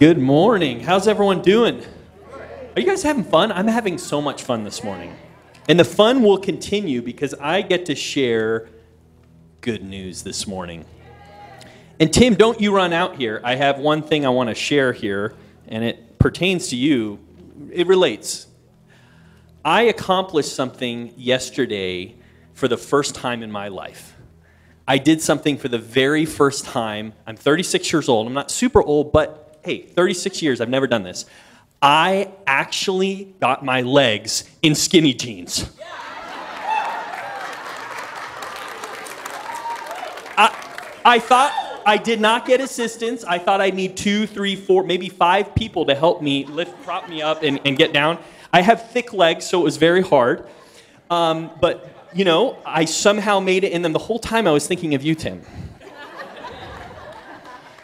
Good morning. How's everyone doing? Are you guys having fun? I'm having so much fun this morning. And the fun will continue because I get to share good news this morning. And Tim, don't you run out here. I have one thing I want to share here, and it pertains to you. It relates. I accomplished something yesterday for the first time in my life. I did something for the very first time. I'm 36 years old. I'm not super old, but hey, 36 years, I've never done this. I actually got my legs in skinny jeans. I, I thought I did not get assistance. I thought I'd need two, three, four, maybe five people to help me lift, prop me up, and, and get down. I have thick legs, so it was very hard. Um, but, you know, I somehow made it in them. The whole time I was thinking of you, Tim.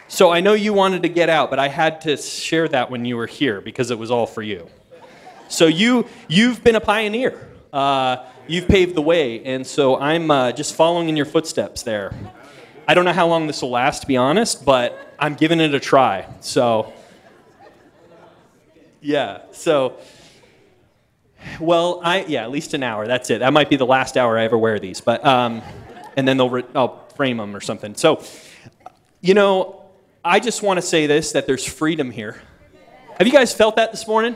So I know you wanted to get out, but I had to share that when you were here because it was all for you. So you, you've been a pioneer. Uh, you've paved the way, and so I'm uh, just following in your footsteps there. I don't know how long this will last, to be honest, but I'm giving it a try. So, yeah. So, well, I yeah, at least an hour. That's it. That might be the last hour I ever wear these, but um, and then they'll re- I'll frame them or something. So, you know, I just want to say this: that there's freedom here. Have you guys felt that this morning?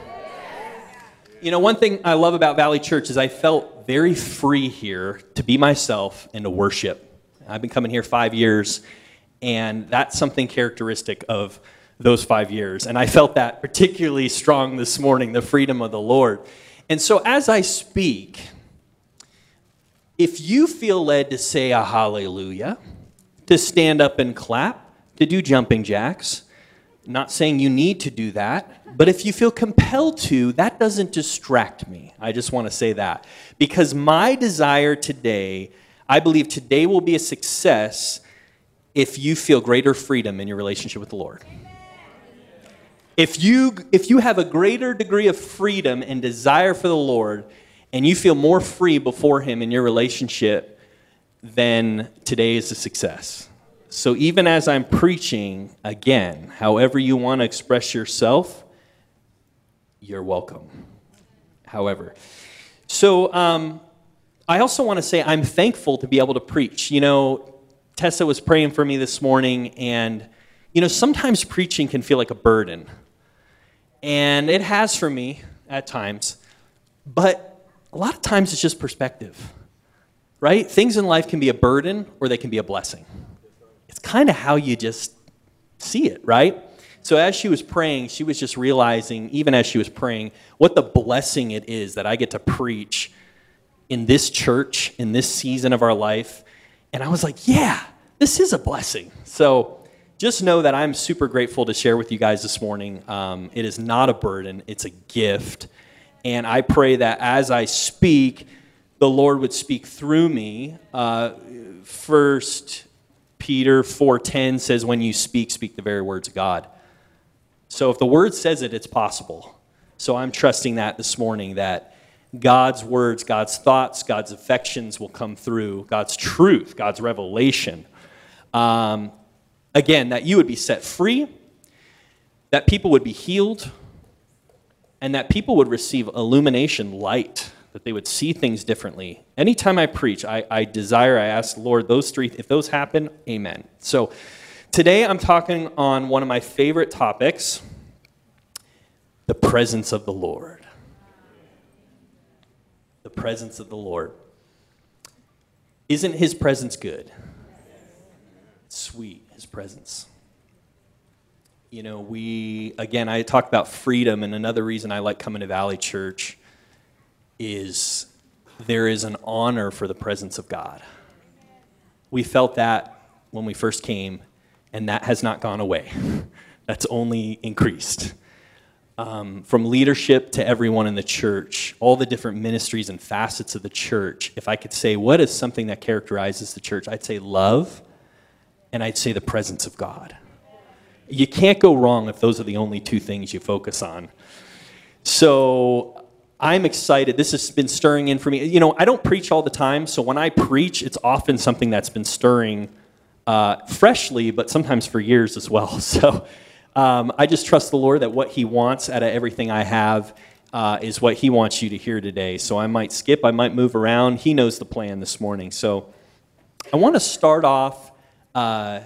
You know, one thing I love about Valley Church is I felt very free here to be myself and to worship. I've been coming here five years, and that's something characteristic of those five years. And I felt that particularly strong this morning the freedom of the Lord. And so as I speak, if you feel led to say a hallelujah, to stand up and clap, to do jumping jacks, not saying you need to do that, but if you feel compelled to, that doesn't distract me. I just want to say that. Because my desire today I believe today will be a success if you feel greater freedom in your relationship with the Lord. If you, if you have a greater degree of freedom and desire for the Lord, and you feel more free before Him in your relationship, then today is a success. So even as I'm preaching, again, however you want to express yourself, you're welcome. However, so um, I also want to say I'm thankful to be able to preach. You know, Tessa was praying for me this morning, and, you know, sometimes preaching can feel like a burden. And it has for me at times. But a lot of times it's just perspective, right? Things in life can be a burden or they can be a blessing. It's kind of how you just see it, right? So as she was praying, she was just realizing, even as she was praying, what the blessing it is that I get to preach in this church, in this season of our life. And I was like, yeah, this is a blessing. So just know that I'm super grateful to share with you guys this morning. Um, it is not a burden, it's a gift. And I pray that as I speak, the Lord would speak through me. Uh, first Peter 4:10 says, "When you speak, speak the very words of God." So if the word says it, it's possible. So I'm trusting that this morning that God's words, God's thoughts, God's affections will come through, God's truth, God's revelation. Um, again, that you would be set free, that people would be healed, and that people would receive illumination, light, that they would see things differently. Anytime I preach, I, I desire, I ask, Lord, those three, if those happen, amen. So today I'm talking on one of my favorite topics the presence of the Lord the presence of the Lord. Isn't his presence good? Sweet, his presence. You know, we, again, I talked about freedom, and another reason I like coming to Valley Church is there is an honor for the presence of God. We felt that when we first came, and that has not gone away. That's only increased um, from leadership to everyone in the church, all the different ministries and facets of the church, if I could say what is something that characterizes the church, I'd say love and I'd say the presence of God. You can't go wrong if those are the only two things you focus on. So I'm excited. This has been stirring in for me. You know, I don't preach all the time, so when I preach, it's often something that's been stirring uh, freshly, but sometimes for years as well. So Um, I just trust the Lord that what He wants out of everything I have uh, is what He wants you to hear today. So I might skip, I might move around. He knows the plan this morning. So I want to start off uh,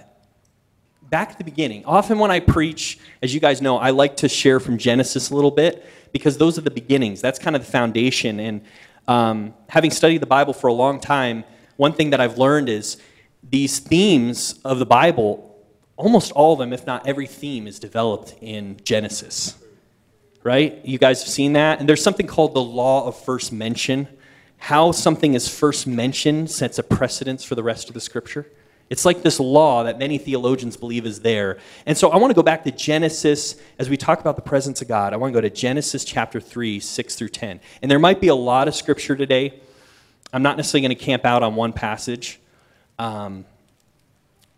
back at the beginning. Often when I preach, as you guys know, I like to share from Genesis a little bit because those are the beginnings. That's kind of the foundation. And um, having studied the Bible for a long time, one thing that I've learned is these themes of the Bible almost all of them, if not every theme, is developed in Genesis. Right? You guys have seen that? And there's something called the law of first mention. How something is first mentioned sets a precedence for the rest of the scripture. It's like this law that many theologians believe is there. And so I want to go back to Genesis as we talk about the presence of God. I want to go to Genesis chapter 3, 6 through 10. And there might be a lot of scripture today. I'm not necessarily going to camp out on one passage. Um,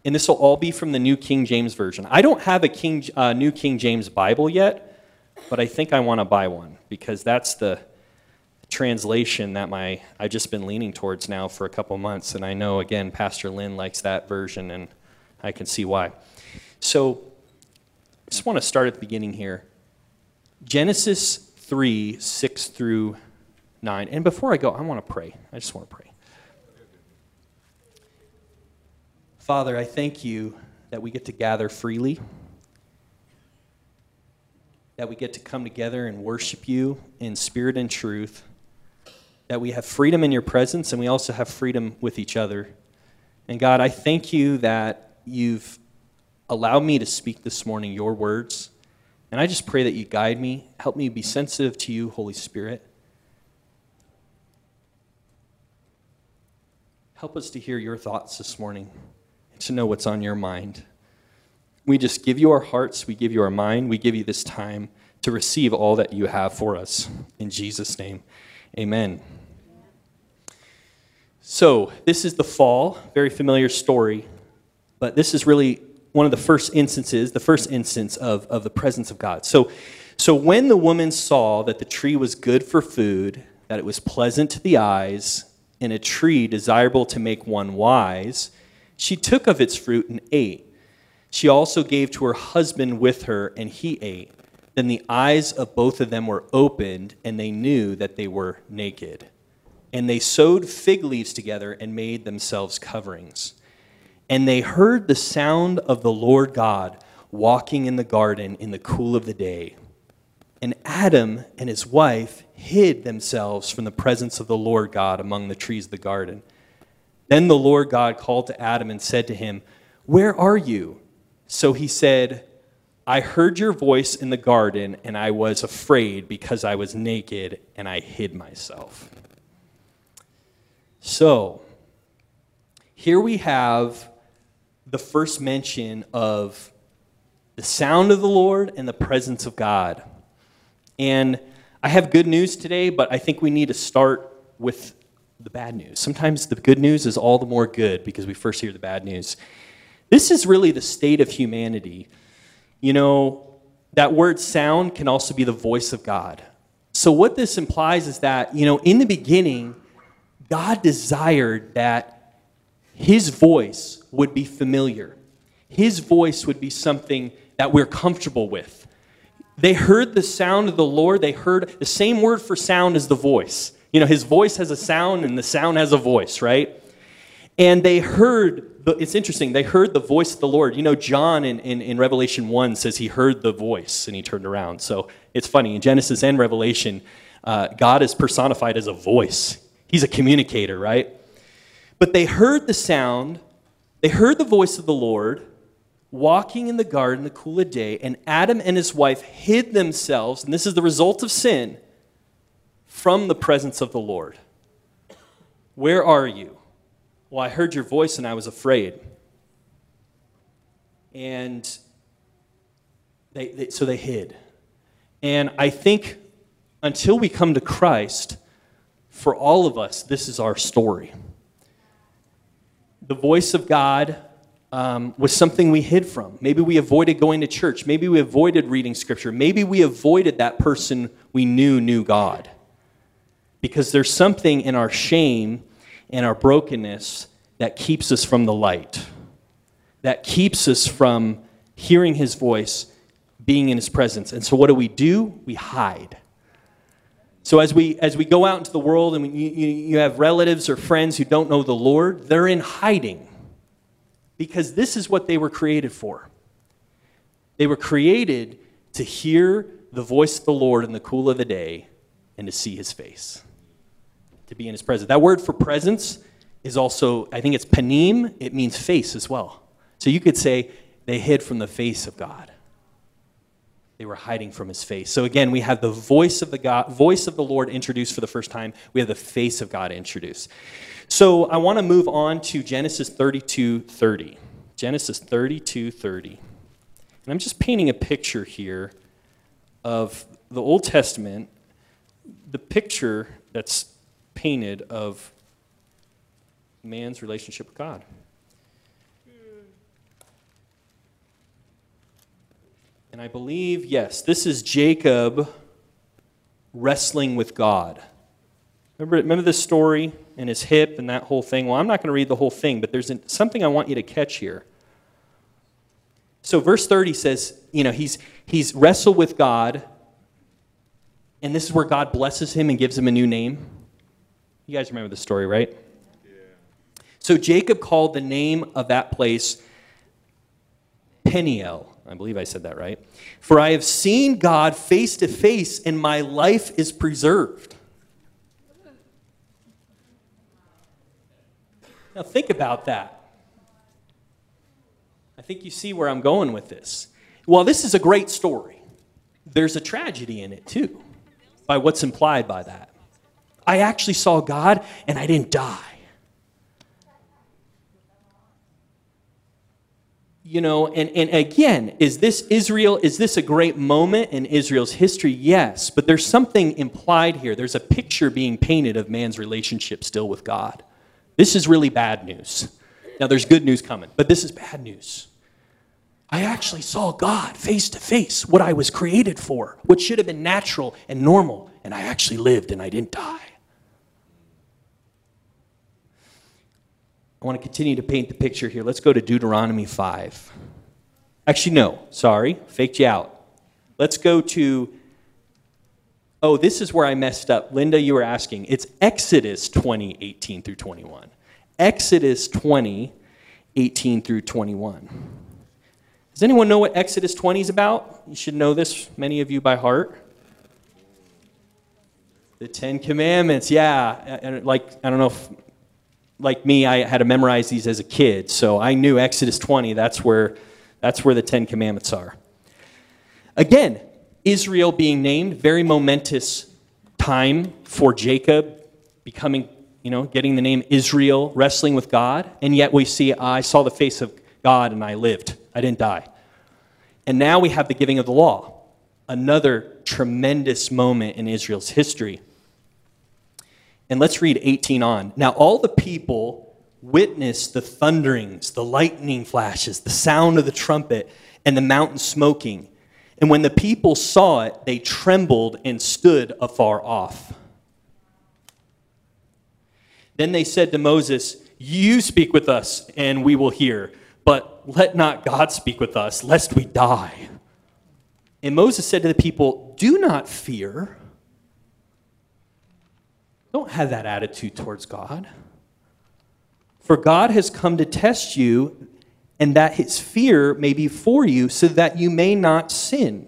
and this will all be from the New King James Version. I don't have a King, uh, New King James Bible yet, but I think I want to buy one because that's the translation that my I've just been leaning towards now for a couple months, and I know again Pastor Lynn likes that version, and I can see why. So, I just want to start at the beginning here. Genesis three six through nine, and before I go, I want to pray. I just want to pray. Father, I thank you that we get to gather freely, that we get to come together and worship you in spirit and truth, that we have freedom in your presence and we also have freedom with each other. And God, I thank you that you've allowed me to speak this morning your words. And I just pray that you guide me, help me be sensitive to you, Holy Spirit. Help us to hear your thoughts this morning to know what's on your mind. We just give you our hearts, we give you our mind, we give you this time to receive all that you have for us. In Jesus' name, amen. So, this is the fall, very familiar story, but this is really one of the first instances, the first instance of, of the presence of God. So, so, when the woman saw that the tree was good for food, that it was pleasant to the eyes, and a tree desirable to make one wise, she took of its fruit and ate. She also gave to her husband with her, and he ate. Then the eyes of both of them were opened, and they knew that they were naked. And they sewed fig leaves together and made themselves coverings. And they heard the sound of the Lord God walking in the garden in the cool of the day. And Adam and his wife hid themselves from the presence of the Lord God among the trees of the garden. Then the Lord God called to Adam and said to him, Where are you? So he said, I heard your voice in the garden, and I was afraid because I was naked and I hid myself. So, here we have the first mention of the sound of the Lord and the presence of God. And I have good news today, but I think we need to start with the bad news. Sometimes the good news is all the more good because we first hear the bad news. This is really the state of humanity. You know, that word sound can also be the voice of God. So, what this implies is that, you know, in the beginning, God desired that his voice would be familiar, his voice would be something that we're comfortable with. They heard the sound of the Lord, they heard the same word for sound as the voice. You know, his voice has a sound and the sound has a voice, right? And they heard, it's interesting, they heard the voice of the Lord. You know, John in, in, in, Revelation 1 says he heard the voice and he turned around. So it's funny, in Genesis and Revelation, uh, God is personified as a voice. He's a communicator, right? But they heard the sound, they heard the voice of the Lord walking in the garden the cool of day, and Adam and his wife hid themselves, and this is the result of sin from the presence of the Lord. Where are you? Well, I heard your voice and I was afraid. And they, they, so they hid. And I think until we come to Christ, for all of us, this is our story. The voice of God um, was something we hid from. Maybe we avoided going to church. Maybe we avoided reading scripture. Maybe we avoided that person we knew knew God because there's something in our shame and our brokenness that keeps us from the light, that keeps us from hearing his voice being in his presence. And so what do we do? We hide. So as we as we go out into the world and you, you, you have relatives or friends who don't know the Lord, they're in hiding because this is what they were created for. They were created to hear the voice of the Lord in the cool of the day and to see his face, to be in his presence. That word for presence is also, I think it's panim, it means face as well. So you could say they hid from the face of God. They were hiding from his face. So again, we have the voice of the God, voice of the Lord introduced for the first time. We have the face of God introduced. So I want to move on to Genesis 32 30. Genesis 32 30. And I'm just painting a picture here of the Old Testament, the picture that's painted of man's relationship with God. And I believe, yes, this is Jacob wrestling with God. Remember, remember this story and his hip and that whole thing? Well, I'm not going to read the whole thing, but there's something I want you to catch here. So, verse 30 says, you know, he's, he's wrestled with God, and this is where God blesses him and gives him a new name. You guys remember the story, right? Yeah. So, Jacob called the name of that place Peniel I believe I said that right. For I have seen God face to face, and my life is preserved. Now, think about that. I think you see where I'm going with this. Well, this is a great story. There's a tragedy in it, too, by what's implied by that. I actually saw God, and I didn't die. You know, and, and again, is this Israel, is this a great moment in Israel's history? Yes, but there's something implied here. There's a picture being painted of man's relationship still with God. This is really bad news. Now, there's good news coming, but this is bad news. I actually saw God face to face, what I was created for, what should have been natural and normal, and I actually lived and I didn't die. I want to continue to paint the picture here. Let's go to Deuteronomy 5. Actually, no, sorry, faked you out. Let's go to, oh, this is where I messed up. Linda, you were asking. It's Exodus 20, 18 through 21. Exodus 20, 18 through 21. Does anyone know what Exodus 20 is about? You should know this, many of you by heart. The Ten Commandments, yeah. Like, I don't know if like me, I had to memorize these as a kid, so I knew Exodus 20, that's where, that's where the Ten Commandments are. Again, Israel being named, very momentous time for Jacob becoming, you know, getting the name Israel, wrestling with God, and yet we see, I saw the face of God and I lived. I didn't die. And now we have the giving of the law, another tremendous moment in Israel's history. And let's read 18 on. Now, all the people witnessed the thunderings, the lightning flashes, the sound of the trumpet, and the mountain smoking. And when the people saw it, they trembled and stood afar off. Then they said to Moses, You speak with us, and we will hear, but let not God speak with us, lest we die. And Moses said to the people, Do not fear. Don't have that attitude towards God. For God has come to test you, and that his fear may be for you, so that you may not sin.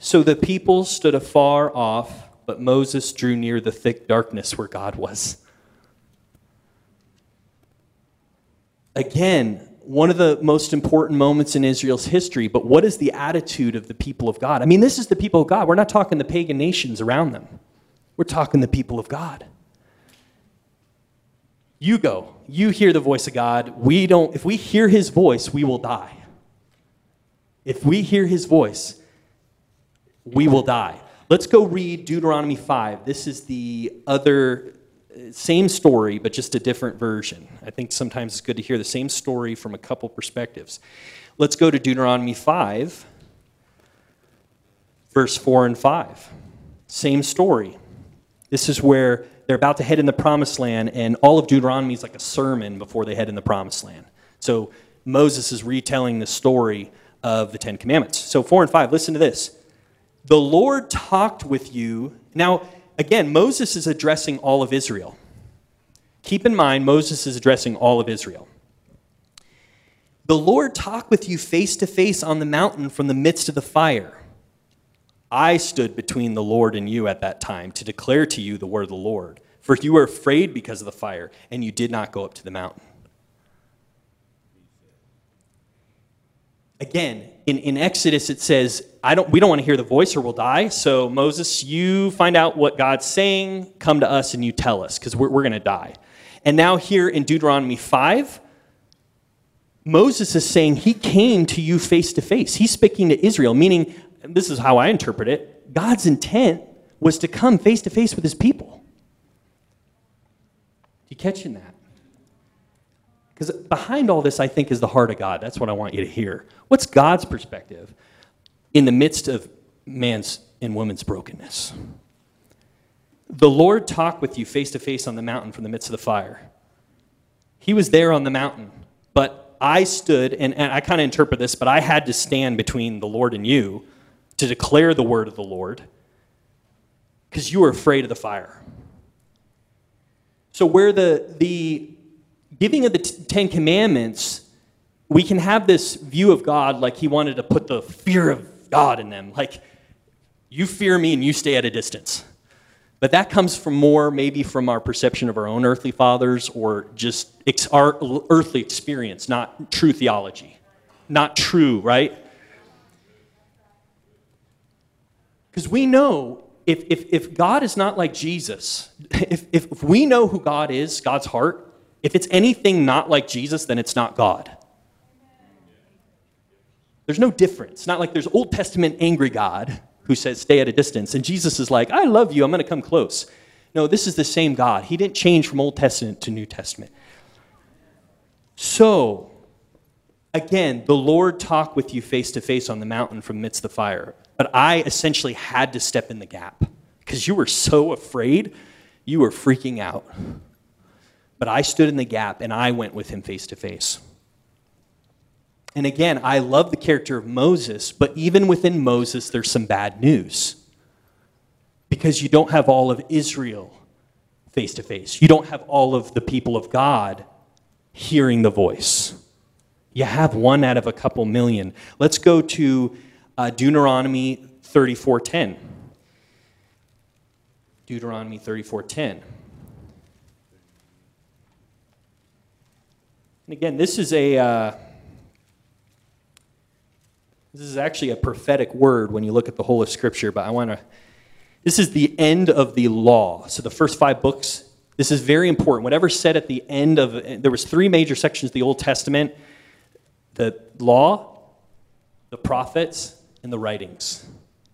So the people stood afar off, but Moses drew near the thick darkness where God was. Again, one of the most important moments in Israel's history, but what is the attitude of the people of God? I mean, this is the people of God. We're not talking the pagan nations around them. We're talking the people of God. You go. You hear the voice of God. We don't, if we hear his voice, we will die. If we hear his voice, we will die. Let's go read Deuteronomy 5. This is the other, same story, but just a different version. I think sometimes it's good to hear the same story from a couple perspectives. Let's go to Deuteronomy 5, verse 4 and 5. Same story. This is where they're about to head in the promised land, and all of Deuteronomy is like a sermon before they head in the promised land. So Moses is retelling the story of the Ten Commandments. So, four and five, listen to this. The Lord talked with you. Now, again, Moses is addressing all of Israel. Keep in mind, Moses is addressing all of Israel. The Lord talked with you face to face on the mountain from the midst of the fire. I stood between the Lord and you at that time to declare to you the word of the Lord. For you were afraid because of the fire, and you did not go up to the mountain. Again, in, in Exodus, it says, I don't, we don't want to hear the voice or we'll die. So, Moses, you find out what God's saying, come to us and you tell us, because we're, we're going to die. And now, here in Deuteronomy 5, Moses is saying he came to you face to face. He's speaking to Israel, meaning, this is how I interpret it God's intent was to come face to face with his people. You catching that? Because behind all this, I think, is the heart of God. That's what I want you to hear. What's God's perspective in the midst of man's and woman's brokenness? The Lord talked with you face to face on the mountain from the midst of the fire. He was there on the mountain, but I stood, and, and I kind of interpret this, but I had to stand between the Lord and you to declare the word of the Lord because you were afraid of the fire. So, where the, the giving of the Ten Commandments, we can have this view of God like he wanted to put the fear of God in them. Like, you fear me and you stay at a distance. But that comes from more, maybe from our perception of our own earthly fathers or just ex- our earthly experience, not true theology. Not true, right? Because we know if, if, if God is not like Jesus, if, if we know who God is, God's heart, if it's anything not like Jesus, then it's not God. There's no difference. Not like there's Old Testament angry God who says, stay at a distance, and Jesus is like, I love you, I'm going to come close. No, this is the same God. He didn't change from Old Testament to New Testament. So, again, the Lord talked with you face to face on the mountain from midst the fire. But I essentially had to step in the gap because you were so afraid, you were freaking out. But I stood in the gap and I went with him face to face. And again, I love the character of Moses, but even within Moses, there's some bad news. Because you don't have all of Israel face to face, you don't have all of the people of God hearing the voice. You have one out of a couple million. Let's go to uh, Deuteronomy 34:10. Deuteronomy 34:10. And again, this is a uh, this is actually a prophetic word when you look at the whole of Scripture. But I want to. This is the end of the law. So the first five books. This is very important. Whatever said at the end of there was three major sections of the Old Testament: the law, the prophets, and the writings.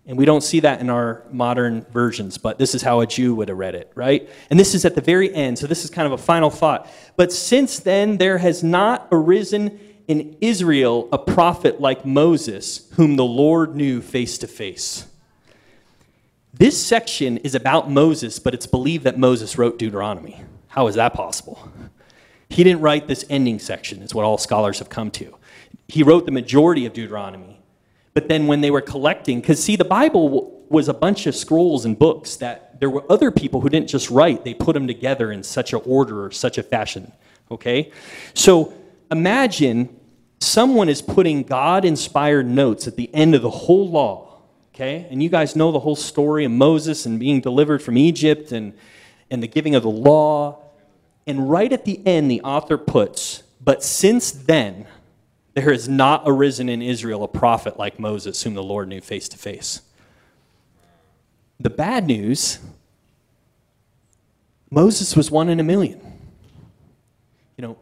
And we don't see that in our modern versions, but this is how a Jew would have read it, right? And this is at the very end, so this is kind of a final thought. But since then, there has not arisen in Israel a prophet like Moses, whom the Lord knew face to face. This section is about Moses, but it's believed that Moses wrote Deuteronomy. How is that possible? He didn't write this ending section, is what all scholars have come to. He wrote the majority of Deuteronomy. But then when they were collecting, because see, the Bible was a bunch of scrolls and books that there were other people who didn't just write, they put them together in such a order or such a fashion. Okay? So imagine someone is putting God inspired notes at the end of the whole law. Okay? And you guys know the whole story of Moses and being delivered from Egypt and, and the giving of the law. And right at the end, the author puts, But since then, there has not arisen in Israel a prophet like Moses, whom the Lord knew face to face. The bad news Moses was one in a million. You know,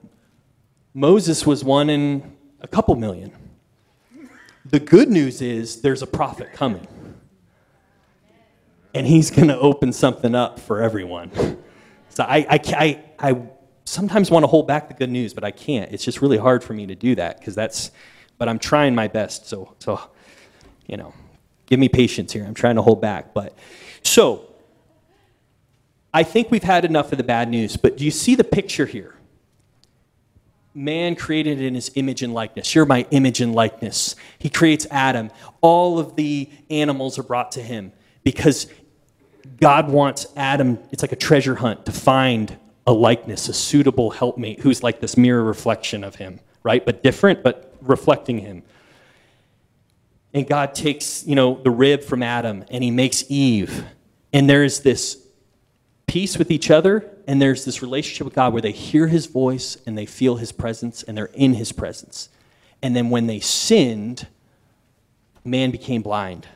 Moses was one in a couple million. The good news is there's a prophet coming. And he's going to open something up for everyone. So I, I, I, I sometimes want to hold back the good news, but I can't. It's just really hard for me to do that because that's, but I'm trying my best. So, so, you know, give me patience here. I'm trying to hold back. But so, I think we've had enough of the bad news, but do you see the picture here? man created in his image and likeness. You're my image and likeness. He creates Adam. All of the animals are brought to him because God wants Adam, it's like a treasure hunt to find a likeness, a suitable helpmate who's like this mirror reflection of him, right? But different, but reflecting him. And God takes, you know, the rib from Adam and he makes Eve. And there's this peace with each other and there's this relationship with God where they hear his voice and they feel his presence and they're in his presence. And then when they sinned, man became blind.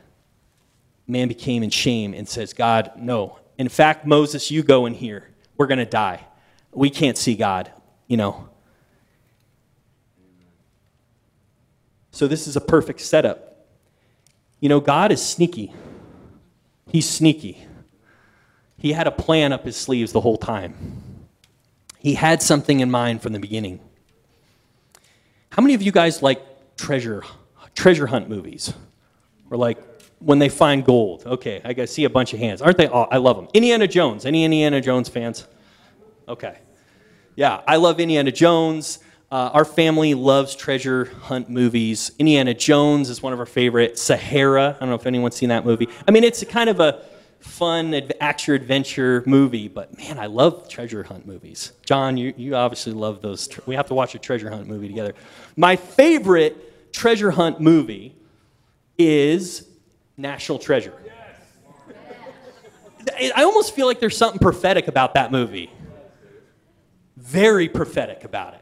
Man became in shame and says, God, no. In fact, Moses, you go in here. We're going to die. We can't see God, you know. So this is a perfect setup. You know, God is sneaky. He's sneaky. He had a plan up his sleeves the whole time. He had something in mind from the beginning. How many of you guys like treasure treasure hunt movies? Or like when they find gold? Okay, I see a bunch of hands. Aren't they all? I love them. Indiana Jones. Any Indiana Jones fans? Okay. Yeah, I love Indiana Jones. Uh, our family loves treasure hunt movies. Indiana Jones is one of our favorite. Sahara. I don't know if anyone's seen that movie. I mean, it's kind of a fun action adventure movie, but man, I love treasure hunt movies. John, you, you obviously love those. we have to watch a treasure hunt movie together. My favorite treasure hunt movie is National Treasure. I almost feel like there's something prophetic about that movie. Very prophetic about it.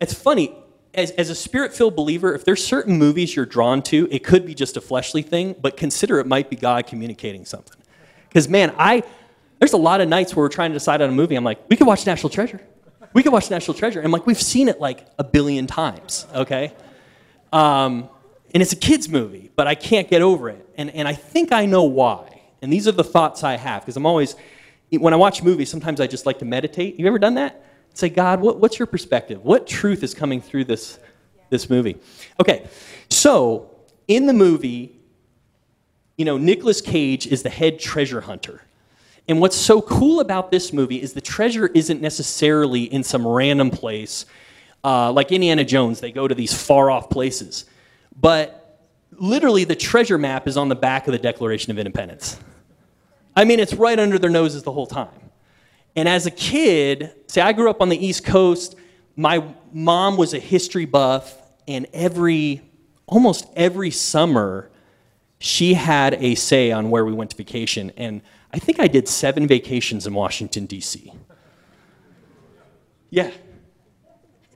It's funny, as, as a spirit filled believer, if there's certain movies you're drawn to, it could be just a fleshly thing, but consider it might be God communicating something. Because, man, I, there's a lot of nights where we're trying to decide on a movie. I'm like, we could watch National Treasure. We could watch National Treasure. And, like, we've seen it like a billion times, okay? Um, and it's a kid's movie, but I can't get over it. And, and I think I know why. And these are the thoughts I have, because I'm always, when I watch movies, sometimes I just like to meditate. You ever done that? Say, God, what, what's your perspective? What truth is coming through this, this movie? Okay, so in the movie, you know, Nicolas Cage is the head treasure hunter. And what's so cool about this movie is the treasure isn't necessarily in some random place. Uh, like Indiana Jones, they go to these far off places. But literally, the treasure map is on the back of the Declaration of Independence. I mean, it's right under their noses the whole time. And as a kid, say, I grew up on the East Coast. My mom was a history buff, and every, almost every summer, she had a say on where we went to vacation, and I think I did seven vacations in Washington, D.C. Yeah.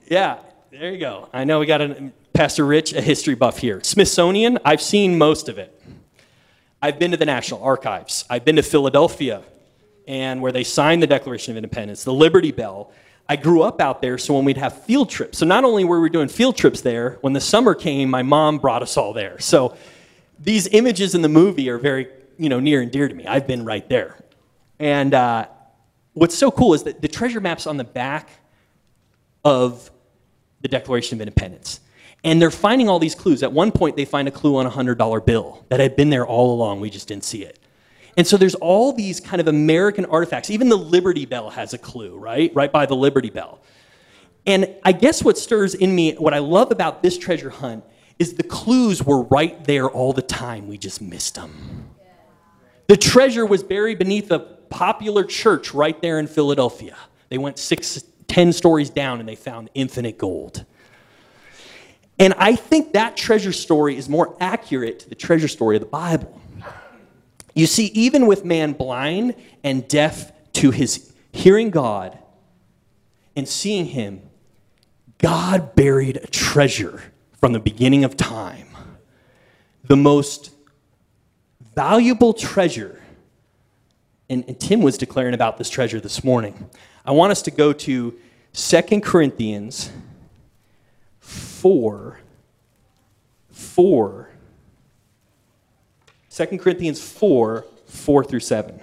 Yeah, there you go. I know we got a, Pastor Rich, a history buff here. Smithsonian, I've seen most of it. I've been to the National Archives. I've been to Philadelphia, and where they signed the Declaration of Independence, the Liberty Bell. I grew up out there, so when we'd have field trips, so not only were we doing field trips there, when the summer came, my mom brought us all there. So these images in the movie are very you know, near and dear to me. I've been right there. And uh, what's so cool is that the treasure map's on the back of the Declaration of Independence. And they're finding all these clues. At one point, they find a clue on a $100 bill that had been there all along. We just didn't see it. And so there's all these kind of American artifacts. Even the Liberty Bell has a clue, right? Right by the Liberty Bell. And I guess what stirs in me, what I love about this treasure hunt, is the clues were right there all the time. We just missed them. The treasure was buried beneath a popular church right there in Philadelphia. They went six, ten stories down and they found infinite gold. And I think that treasure story is more accurate to the treasure story of the Bible. You see, even with man blind and deaf to his hearing God and seeing him, God buried a treasure from the beginning of time, the most valuable treasure. And, and, Tim was declaring about this treasure this morning. I want us to go to 2 Corinthians 4. 4. 2 Corinthians 4, 4 through 7.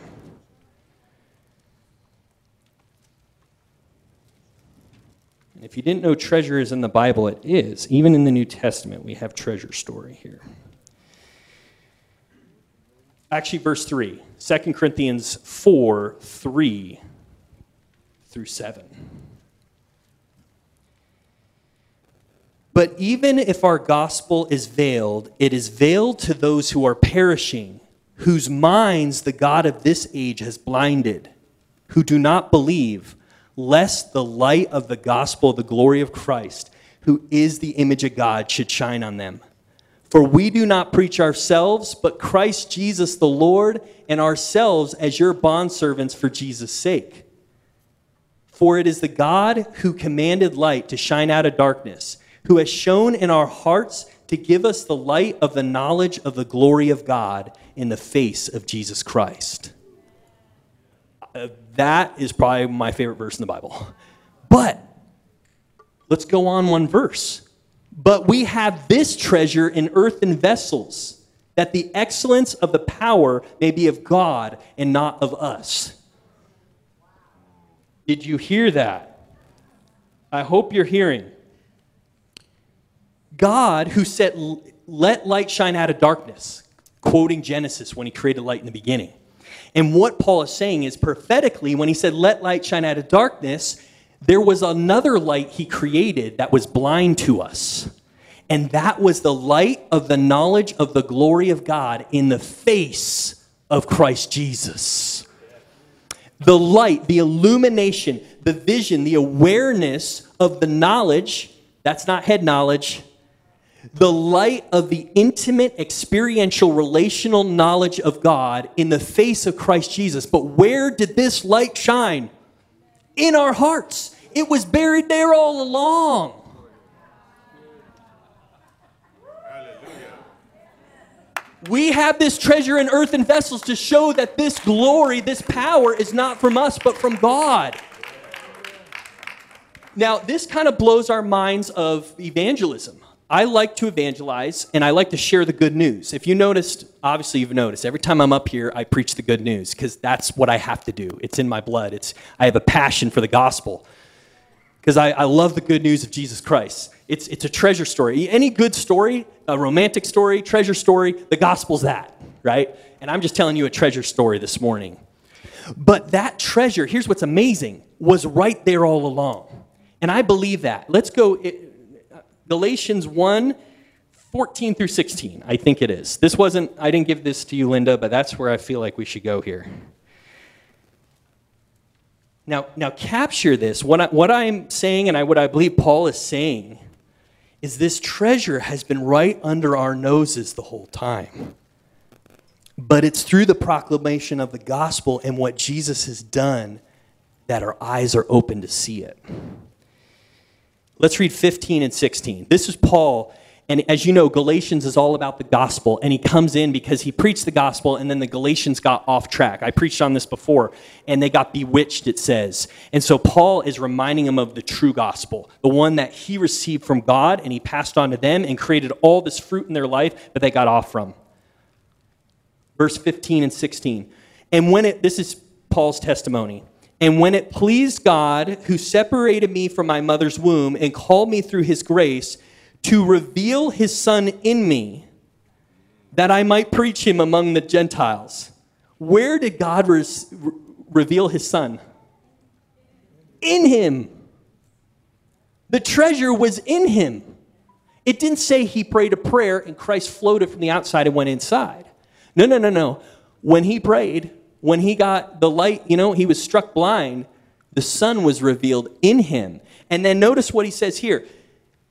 If you didn't know treasure is in the Bible, it is. Even in the New Testament, we have treasure story here. Actually, verse 3, 2 Corinthians 4, 3 through 7. But even if our gospel is veiled, it is veiled to those who are perishing, whose minds the God of this age has blinded, who do not believe, lest the light of the gospel, the glory of Christ, who is the image of God, should shine on them. For we do not preach ourselves, but Christ Jesus the Lord, and ourselves as your bondservants for Jesus' sake. For it is the God who commanded light to shine out of darkness who has shone in our hearts to give us the light of the knowledge of the glory of God in the face of Jesus Christ. Uh, that is probably my favorite verse in the Bible. But let's go on one verse. But we have this treasure in earthen vessels, that the excellence of the power may be of God and not of us. Did you hear that? I hope you're hearing. God who said, Let light shine out of darkness, quoting Genesis when he created light in the beginning. And what Paul is saying is prophetically, when he said, Let light shine out of darkness, there was another light he created that was blind to us. And that was the light of the knowledge of the glory of God in the face of Christ Jesus. The light, the illumination, the vision, the awareness of the knowledge that's not head knowledge, the light of the intimate, experiential, relational knowledge of God in the face of Christ Jesus. But where did this light shine? In our hearts. It was buried there all along. We have this treasure in earthen vessels to show that this glory, this power is not from us, but from God. Now, this kind of blows our minds of evangelism. I like to evangelize and I like to share the good news. If you noticed, obviously you've noticed, every time I'm up here, I preach the good news because that's what I have to do. It's in my blood. It's, I have a passion for the gospel because I, I love the good news of Jesus Christ. It's, it's a treasure story. Any good story, a romantic story, treasure story, the gospel's that, right? And I'm just telling you a treasure story this morning. But that treasure, here's what's amazing, was right there all along. And I believe that. Let's go. Galatians 1 14 through 16, I think it is. This wasn't, I didn't give this to you, Linda, but that's where I feel like we should go here. Now, now capture this. What, I, what I'm saying and I, what I believe Paul is saying is this treasure has been right under our noses the whole time. But it's through the proclamation of the gospel and what Jesus has done that our eyes are open to see it. Let's read 15 and 16. This is Paul. And as you know, Galatians is all about the gospel. And he comes in because he preached the gospel, and then the Galatians got off track. I preached on this before, and they got bewitched, it says. And so Paul is reminding them of the true gospel, the one that he received from God, and he passed on to them and created all this fruit in their life, but they got off from. Verse 15 and 16. And when it, this is Paul's testimony. And when it pleased God, who separated me from my mother's womb and called me through his grace, to reveal his son in me, that I might preach him among the Gentiles. Where did God res- reveal his son? In him. The treasure was in him. It didn't say he prayed a prayer and Christ floated from the outside and went inside. No, no, no, no. When he prayed, when he got the light, you know, he was struck blind, the son was revealed in him. And then notice what he says here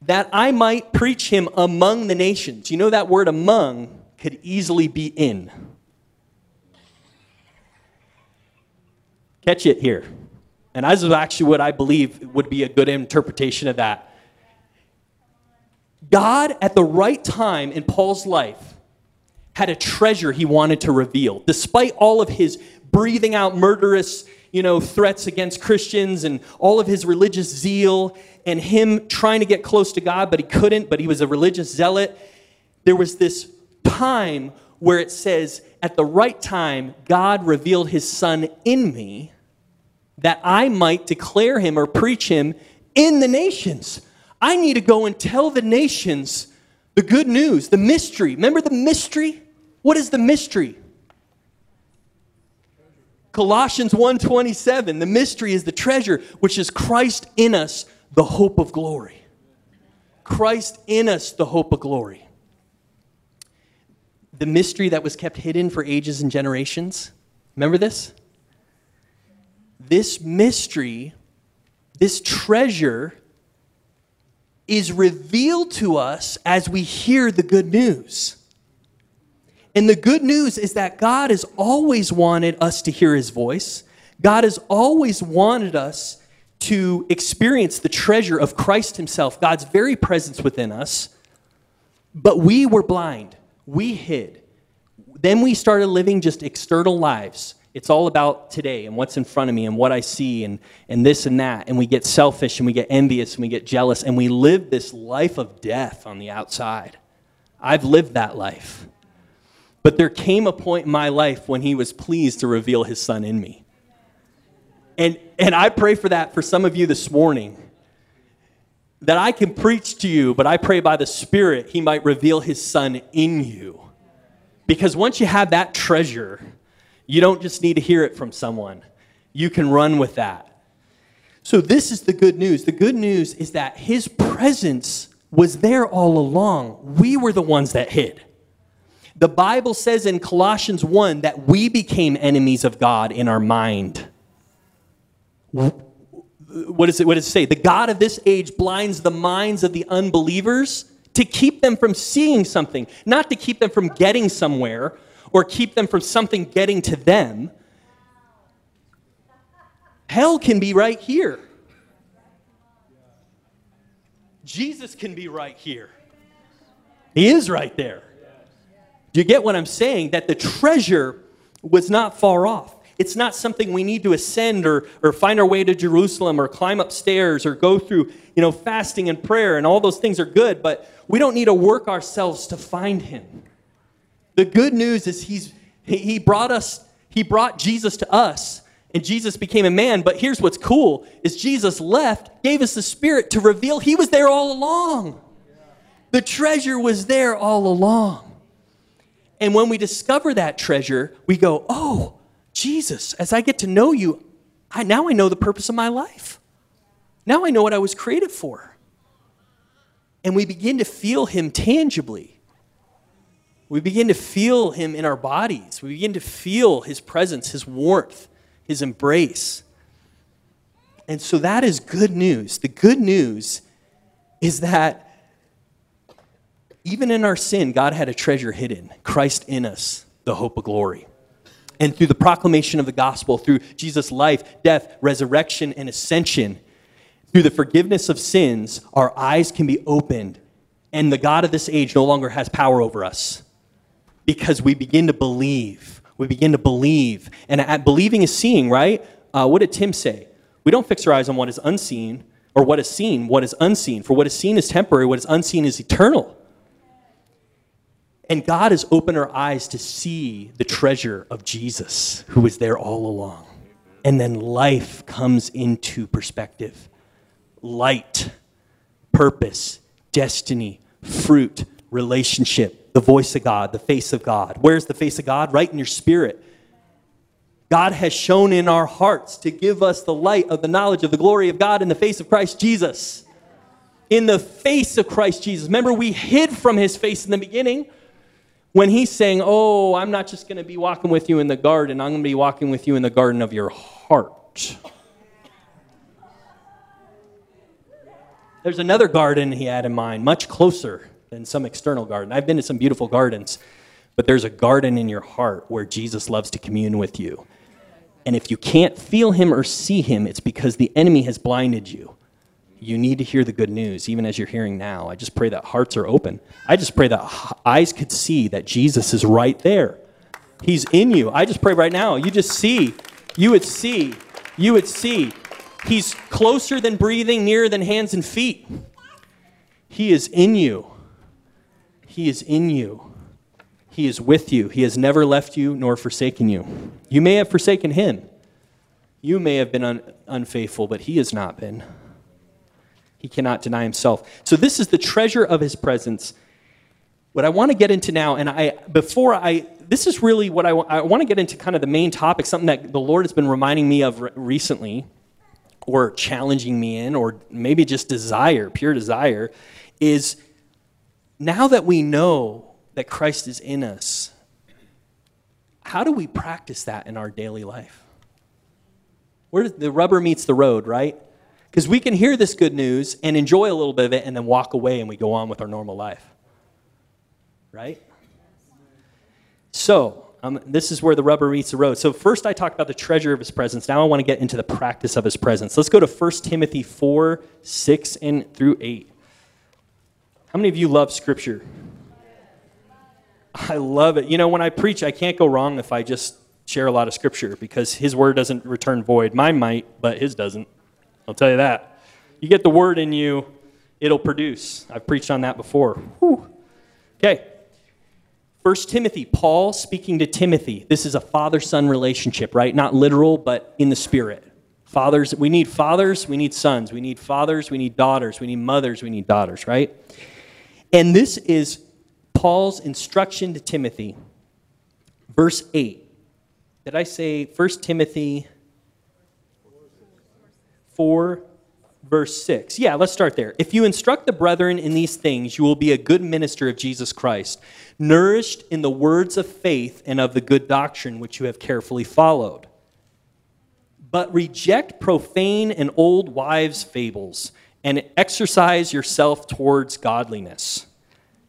that I might preach him among the nations. You know, that word among could easily be in. Catch it here. And this is actually what I believe would be a good interpretation of that. God, at the right time in Paul's life, had a treasure he wanted to reveal. Despite all of his breathing out murderous, you know, threats against Christians and all of his religious zeal and him trying to get close to God, but he couldn't, but he was a religious zealot, there was this time where it says, at the right time, God revealed his son in me that I might declare him or preach him in the nations. I need to go and tell the nations the good news, the mystery. Remember the mystery? What is the mystery? Colossians 1:27, the mystery is the treasure which is Christ in us, the hope of glory. Christ in us, the hope of glory. The mystery that was kept hidden for ages and generations. Remember this? This mystery, this treasure, is revealed to us as we hear the good news. And the good news is that God has always wanted us to hear his voice. God has always wanted us to experience the treasure of Christ himself, God's very presence within us. But we were blind. We hid. Then we started living just external lives. It's all about today and what's in front of me and what I see and, and this and that. And we get selfish and we get envious and we get jealous and we live this life of death on the outside. I've lived that life. But there came a point in my life when he was pleased to reveal his son in me. And, and I pray for that for some of you this morning. That I can preach to you, but I pray by the Spirit he might reveal his son in you. Because once you have that treasure, you don't just need to hear it from someone, you can run with that. So, this is the good news. The good news is that his presence was there all along. We were the ones that hid. The Bible says in Colossians 1 that we became enemies of God in our mind. What, is it, what does it say? The God of this age blinds the minds of the unbelievers to keep them from seeing something, not to keep them from getting somewhere or keep them from something getting to them. Hell can be right here. Jesus can be right here. He is right there. Do you get what I'm saying? That the treasure was not far off. It's not something we need to ascend or, or find our way to Jerusalem or climb upstairs or go through, you know, fasting and prayer and all those things are good, but we don't need to work ourselves to find him. The good news is he's he brought us, he brought Jesus to us, and Jesus became a man. But here's what's cool is Jesus left, gave us the Spirit to reveal he was there all along. The treasure was there all along. And when we discover that treasure, we go, oh, Jesus, as I get to know you, I, now I know the purpose of my life. Now I know what I was created for. And we begin to feel Him tangibly. We begin to feel Him in our bodies. We begin to feel His presence, His warmth, His embrace. And so that is good news. The good news is that even in our sin, God had a treasure hidden Christ in us, the hope of glory. And through the proclamation of the gospel, through Jesus' life, death, resurrection, and ascension, through the forgiveness of sins, our eyes can be opened, and the God of this age no longer has power over us because we begin to believe. We begin to believe. And believing is seeing, right? Uh, what did Tim say? We don't fix our eyes on what is unseen or what is seen, what is unseen. For what is seen is temporary, what is unseen is eternal. And God has opened our eyes to see the treasure of Jesus, who was there all along. And then life comes into perspective light, purpose, destiny, fruit, relationship, the voice of God, the face of God. Where's the face of God? Right in your spirit. God has shone in our hearts to give us the light of the knowledge of the glory of God in the face of Christ Jesus. In the face of Christ Jesus. Remember, we hid from his face in the beginning when he's saying, Oh, I'm not just going to be walking with you in the garden, I'm going to be walking with you in the garden of your heart. There's another garden he had in mind, much closer than some external garden. I've been to some beautiful gardens, but there's a garden in your heart where Jesus loves to commune with you. And if you can't feel him or see him, it's because the enemy has blinded you you need to hear the good news, even as you're hearing now. I just pray that hearts are open. I just pray that eyes could see that Jesus is right there. He's in you. I just pray right now, you just see, you would see, you would see. He's closer than breathing, nearer than hands and feet. He is in you. He is in you. He is with you. He has never left you nor forsaken you. You may have forsaken him. You may have been un- unfaithful, but he has not been. He cannot deny himself. So this is the treasure of his presence. What I want to get into now, and I before I this is really what I, I want to get into kind of the main topic, something that the Lord has been reminding me of re- recently, or challenging me in, or maybe just desire, pure desire, is now that we know that Christ is in us, how do we practice that in our daily life? Where the rubber meets the road, right? Because we can hear this good news and enjoy a little bit of it and then walk away and we go on with our normal life. Right? So, um, this is where the rubber meets the road. So, first I talked about the treasure of his presence. Now I want to get into the practice of his presence. Let's go to 1 Timothy 4 6 and through 8. How many of you love Scripture? I love it. You know, when I preach, I can't go wrong if I just share a lot of Scripture because His word doesn't return void. Mine might, but His doesn't. I'll tell you that. You get the word in you, it'll produce. I've preached on that before. Whew. Okay. First Timothy, Paul speaking to Timothy. This is a father son relationship, right? Not literal, but in the spirit. Fathers, we need fathers, we need sons. We need fathers, we need daughters. We need mothers, we need daughters, right? And this is Paul's instruction to Timothy. Verse 8. Did I say 1 Timothy 4, verse 6? Yeah, let's start there. If you instruct the brethren in these things, you will be a good minister of Jesus Christ, nourished in the words of faith and of the good doctrine which you have carefully followed. But reject profane and old wives' fables and exercise yourself towards godliness.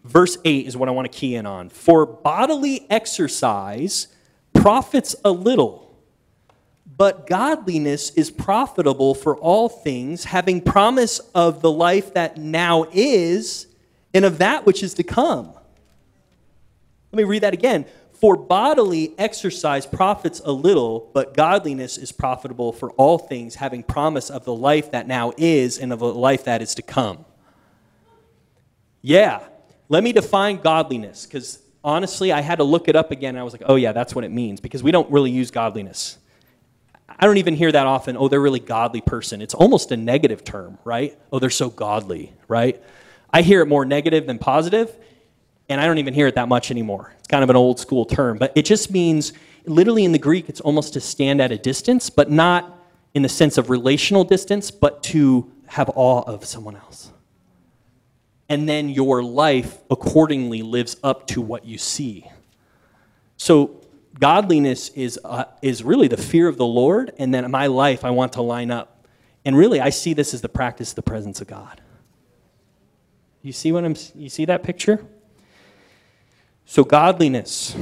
Verse 8 is what I want to key in on. For bodily exercise profits a little, but godliness is profitable for all things, having promise of the life that now is and of that which is to come. Let me read that again. For bodily exercise profits a little, but godliness is profitable for all things, having promise of the life that now is and of the life that is to come. Yeah, let me define godliness, because honestly, I had to look it up again, I was like, oh, yeah, that's what it means, because we don't really use godliness. I don't even hear that often, oh, they're a really godly person. It's almost a negative term, right? Oh, they're so godly, right? I hear it more negative than positive, and I don't even hear it that much anymore. It's kind of an old school term, but it just means, literally in the Greek, it's almost to stand at a distance, but not in the sense of relational distance, but to have awe of someone else. And then your life accordingly lives up to what you see. So, godliness is, uh, is really the fear of the Lord, and then my life I want to line up. And really, I see this as the practice of the presence of God. You see what I'm you see that picture? So, godliness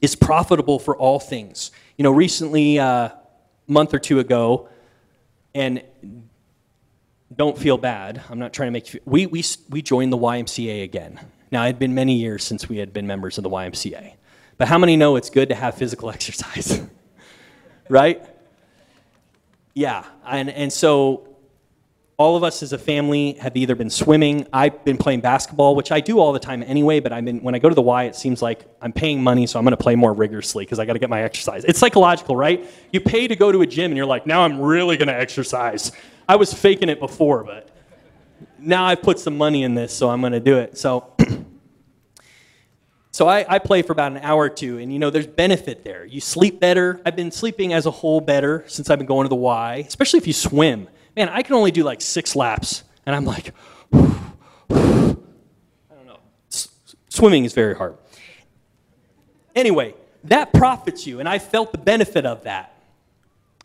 is profitable for all things. You know, recently, uh, a month or two ago, and don't feel bad. I'm not trying to make you. We, we, we joined the YMCA again. Now, it had been many years since we had been members of the YMCA. But how many know it's good to have physical exercise? right? Yeah. And, and so all of us as a family have either been swimming. I've been playing basketball, which I do all the time anyway. But been when I go to the Y, it seems like I'm paying money, so I'm going to play more rigorously because I got to get my exercise. It's psychological, right? You pay to go to a gym, and you're like, now I'm really going to exercise. I was faking it before, but now I've put some money in this, so I'm going to do it. So. So I, I, play for about an hour or two, and you know, there's benefit there. You sleep better. I've been sleeping as a whole better since I've been going to the Y, especially if you swim man, I can only do like six laps. And I'm like, I don't know. S- swimming is very hard. Anyway, that profits you, and I felt the benefit of that.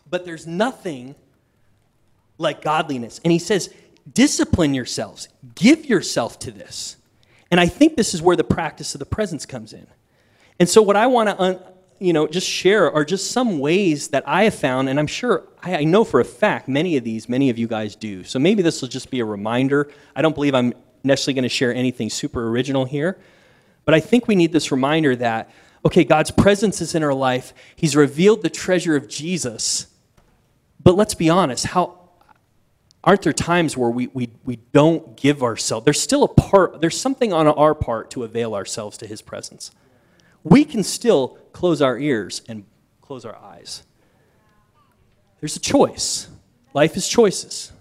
But there's nothing like godliness. And he says, discipline yourselves, give yourself to this. And I think this is where the practice of the presence comes in. And so, what I want to you know, just share are just some ways that I have found, and I'm sure, I, I know for a fact, many of these, many of you guys do. So maybe this will just be a reminder. I don't believe I'm necessarily going to share anything super original here, but I think we need this reminder that, okay, God's presence is in our life. He's revealed the treasure of Jesus. But let's be honest, how aren't there times where we, we, we don't give ourselves? There's still a part, there's something on our part to avail ourselves to his presence we can still close our ears and close our eyes. There's a choice. Life is choices.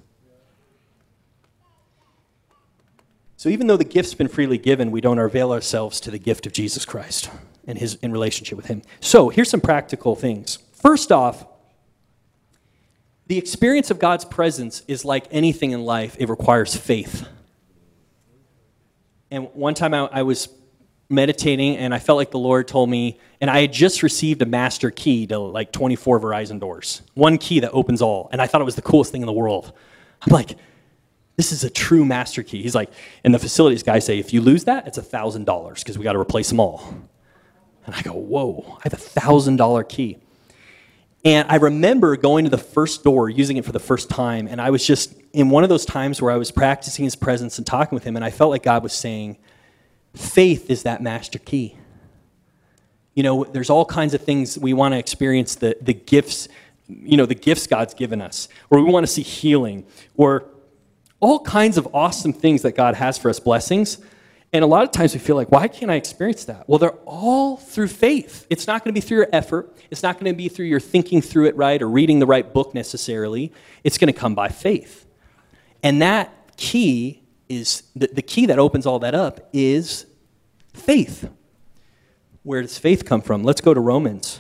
So even though the gift's been freely given, we don't avail ourselves to the gift of Jesus Christ and his in relationship with him. So here's some practical things. First off, the experience of God's presence is like anything in life, it requires faith. And one time I, I was meditating and I felt like the Lord told me, and I had just received a master key to like 24 Verizon doors, one key that opens all. And I thought it was the coolest thing in the world. I'm like, this is a true master key. He's like, and the facilities guy say, if you lose that, it's a $1,000 because we got to replace them all. And I go, whoa, I have a $1,000 key. And I remember going to the first door, using it for the first time, and I was just in one of those times where I was practicing his presence and talking with him, and I felt like God was saying, faith is that master key. You know, there's all kinds of things we want to experience the, the gifts, you know, the gifts God's given us, or we want to see healing, or all kinds of awesome things that God has for us, blessings. And a lot of times we feel like, why can't I experience that? Well, they're all through faith. It's not going to be through your effort. It's not going to be through your thinking through it right or reading the right book necessarily. It's going to come by faith. And that key is the, the key that opens all that up is faith. Where does faith come from? Let's go to Romans.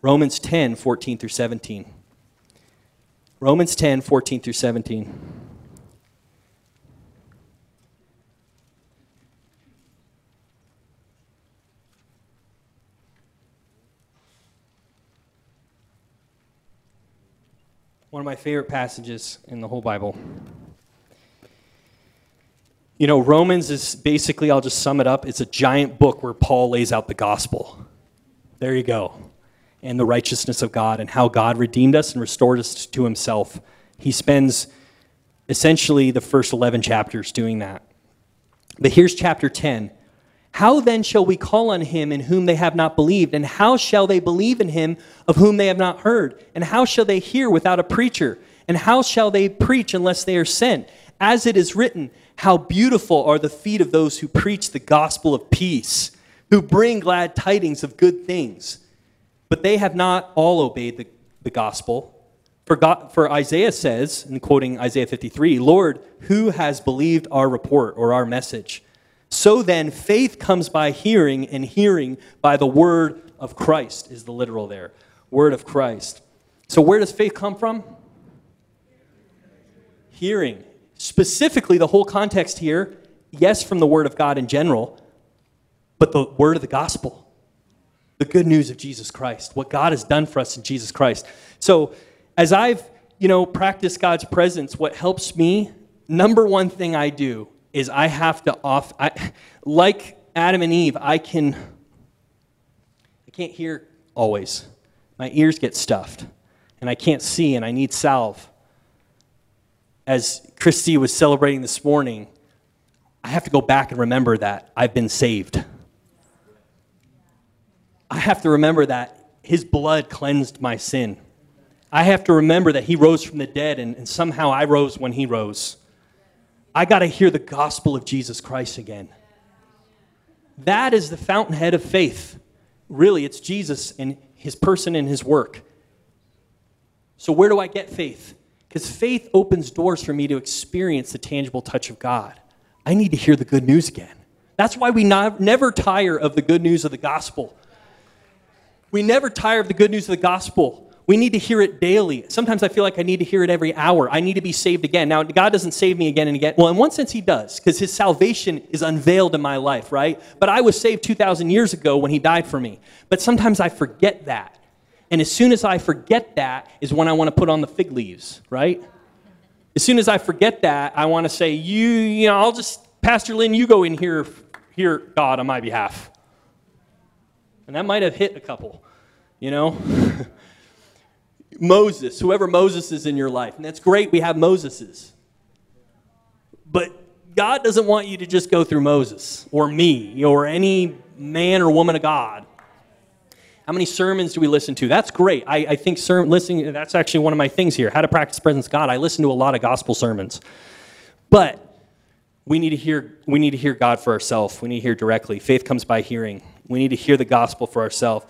Romans 10, 14 through 17. Romans 10, 14 through 17. one of my favorite passages in the whole Bible. You know, Romans is basically, I'll just sum it up, it's a giant book where Paul lays out the gospel. There you go. And the righteousness of God and how God redeemed us and restored us to himself. He spends essentially the first 11 chapters doing that. But here's chapter 10 how then shall we call on him in whom they have not believed? And how shall they believe in him of whom they have not heard? And how shall they hear without a preacher? And how shall they preach unless they are sent? As it is written, How beautiful are the feet of those who preach the gospel of peace, who bring glad tidings of good things. But they have not all obeyed the, the gospel. For, God, for Isaiah says, in quoting Isaiah 53, Lord, who has believed our report or our message? So then, faith comes by hearing, and hearing by the word of Christ, is the literal there. Word of Christ. So, where does faith come from? Hearing. Specifically, the whole context here, yes, from the word of God in general, but the word of the gospel, the good news of Jesus Christ, what God has done for us in Jesus Christ. So, as I've, you know, practiced God's presence, what helps me, number one thing I do is I have to off I, like Adam and Eve, I can I can't hear always. My ears get stuffed and I can't see and I need salve. As Christy was celebrating this morning, I have to go back and remember that I've been saved. I have to remember that his blood cleansed my sin. I have to remember that he rose from the dead and, and somehow I rose when he rose. I got to hear the gospel of Jesus Christ again. That is the fountainhead of faith. Really, it's Jesus and his person and his work. So, where do I get faith? Because faith opens doors for me to experience the tangible touch of God. I need to hear the good news again. That's why we not, never tire of the good news of the gospel. We never tire of the good news of the gospel. We need to hear it daily. Sometimes I feel like I need to hear it every hour. I need to be saved again. Now, God doesn't save me again and again. Well, in one sense, He does, because His salvation is unveiled in my life, right? But I was saved 2,000 years ago when He died for me. But sometimes I forget that. And as soon as I forget that is when I want to put on the fig leaves, right? As soon as I forget that, I want to say, you, you know, I'll just, Pastor Lynn, you go in here, hear God on my behalf. And that might have hit a couple, you know? Moses, whoever Moses is in your life. And that's great, we have Moseses. But God doesn't want you to just go through Moses or me or any man or woman of God. How many sermons do we listen to? That's great. I, I think ser- listening, that's actually one of my things here. How to practice presence God. I listen to a lot of gospel sermons. But we need to hear, we need to hear God for ourselves. We need to hear directly. Faith comes by hearing. We need to hear the gospel for ourselves.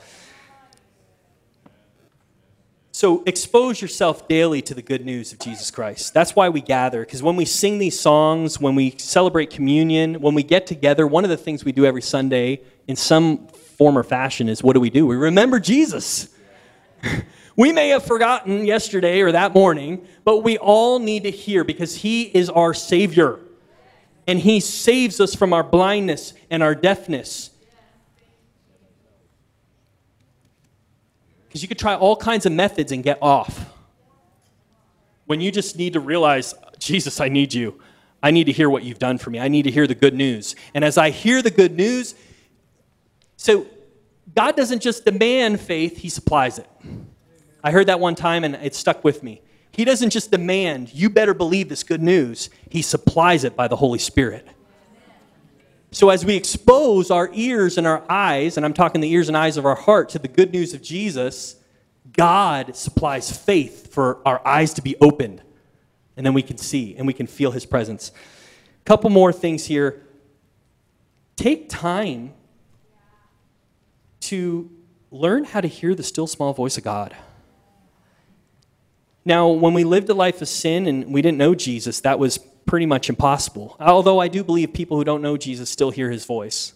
So expose yourself daily to the good news of Jesus Christ. That's why we gather, because when we sing these songs, when we celebrate communion, when we get together, one of the things we do every Sunday in some form or fashion is what do we do? We remember Jesus. we may have forgotten yesterday or that morning, but we all need to hear because he is our Savior. and He saves us from our blindness and our deafness. Because you could try all kinds of methods and get off. When you just need to realize, Jesus, I need you. I need to hear what you've done for me. I need to hear the good news. And as I hear the good news, so God doesn't just demand faith, He supplies it. I heard that one time and it stuck with me. He doesn't just demand, you better believe this good news, He supplies it by the Holy Spirit. So, as we expose our ears and our eyes, and I'm talking the ears and eyes of our heart, to the good news of Jesus, God supplies faith for our eyes to be opened. And then we can see and we can feel His presence. A couple more things here. Take time to learn how to hear the still small voice of God. Now, when we lived a life of sin and we didn't know Jesus, that was pretty much impossible. Although I do believe people who don't know Jesus still hear his voice.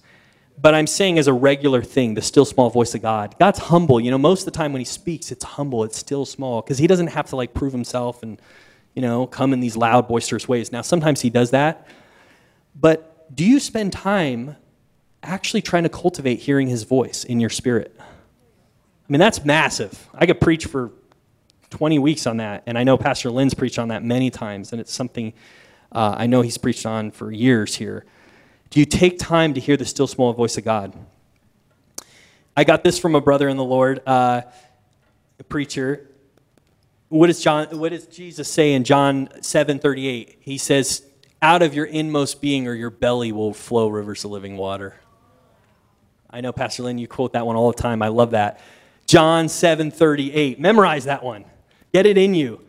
But I'm saying as a regular thing, the still small voice of God. God's humble. You know, most of the time when he speaks, it's humble, it's still small, because he doesn't have to like prove himself and, you know, come in these loud, boisterous ways. Now, sometimes he does that. But do you spend time actually trying to cultivate hearing his voice in your spirit? I mean, that's massive. I could preach for 20 weeks on that. And I know Pastor Lynn's preached on that many times, and it's something uh, I know he's preached on for years here. Do you take time to hear the still small voice of God? I got this from a brother in the Lord, uh, a preacher. What does John? What does Jesus say in John seven thirty eight? He says, "Out of your inmost being or your belly will flow rivers of living water." I know, Pastor Lynn, you quote that one all the time. I love that. John seven thirty eight. Memorize that one. Get it in you.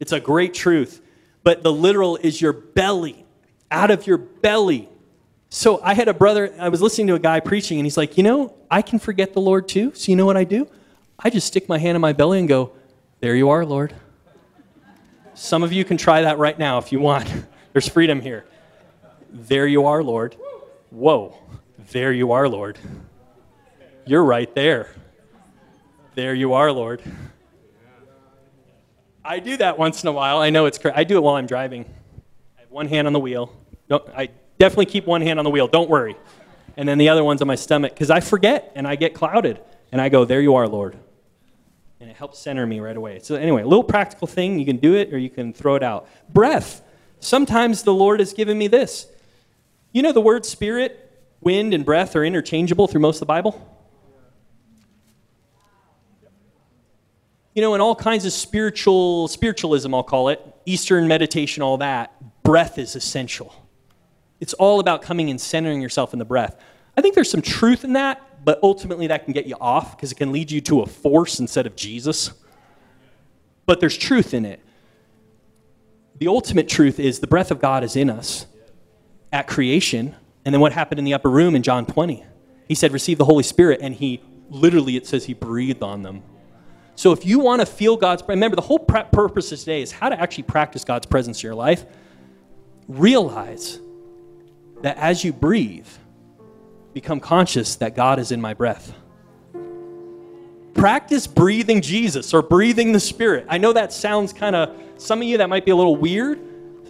It's a great truth. But the literal is your belly, out of your belly. So I had a brother, I was listening to a guy preaching, and he's like, You know, I can forget the Lord too. So you know what I do? I just stick my hand in my belly and go, There you are, Lord. Some of you can try that right now if you want. There's freedom here. There you are, Lord. Whoa. There you are, Lord. You're right there. There you are, Lord. I do that once in a while. I know it's crazy. I do it while I'm driving. I have one hand on the wheel. Don't, I definitely keep one hand on the wheel. Don't worry. And then the other one's on my stomach because I forget and I get clouded. And I go, There you are, Lord. And it helps center me right away. So, anyway, a little practical thing. You can do it or you can throw it out. Breath. Sometimes the Lord has given me this. You know, the word spirit, wind, and breath are interchangeable through most of the Bible? You know, in all kinds of spiritual, spiritualism, I'll call it, Eastern meditation, all that, breath is essential. It's all about coming and centering yourself in the breath. I think there's some truth in that, but ultimately that can get you off because it can lead you to a force instead of Jesus. But there's truth in it. The ultimate truth is the breath of God is in us at creation. And then what happened in the upper room in John 20? He said, Receive the Holy Spirit, and he literally, it says he breathed on them so if you want to feel God's remember the whole prep purpose of today is how to actually practice God's presence in your life. Realize that as you breathe, become conscious that God is in my breath. Practice breathing Jesus or breathing the Spirit. I know that sounds kind of, some of you that might be a little weird.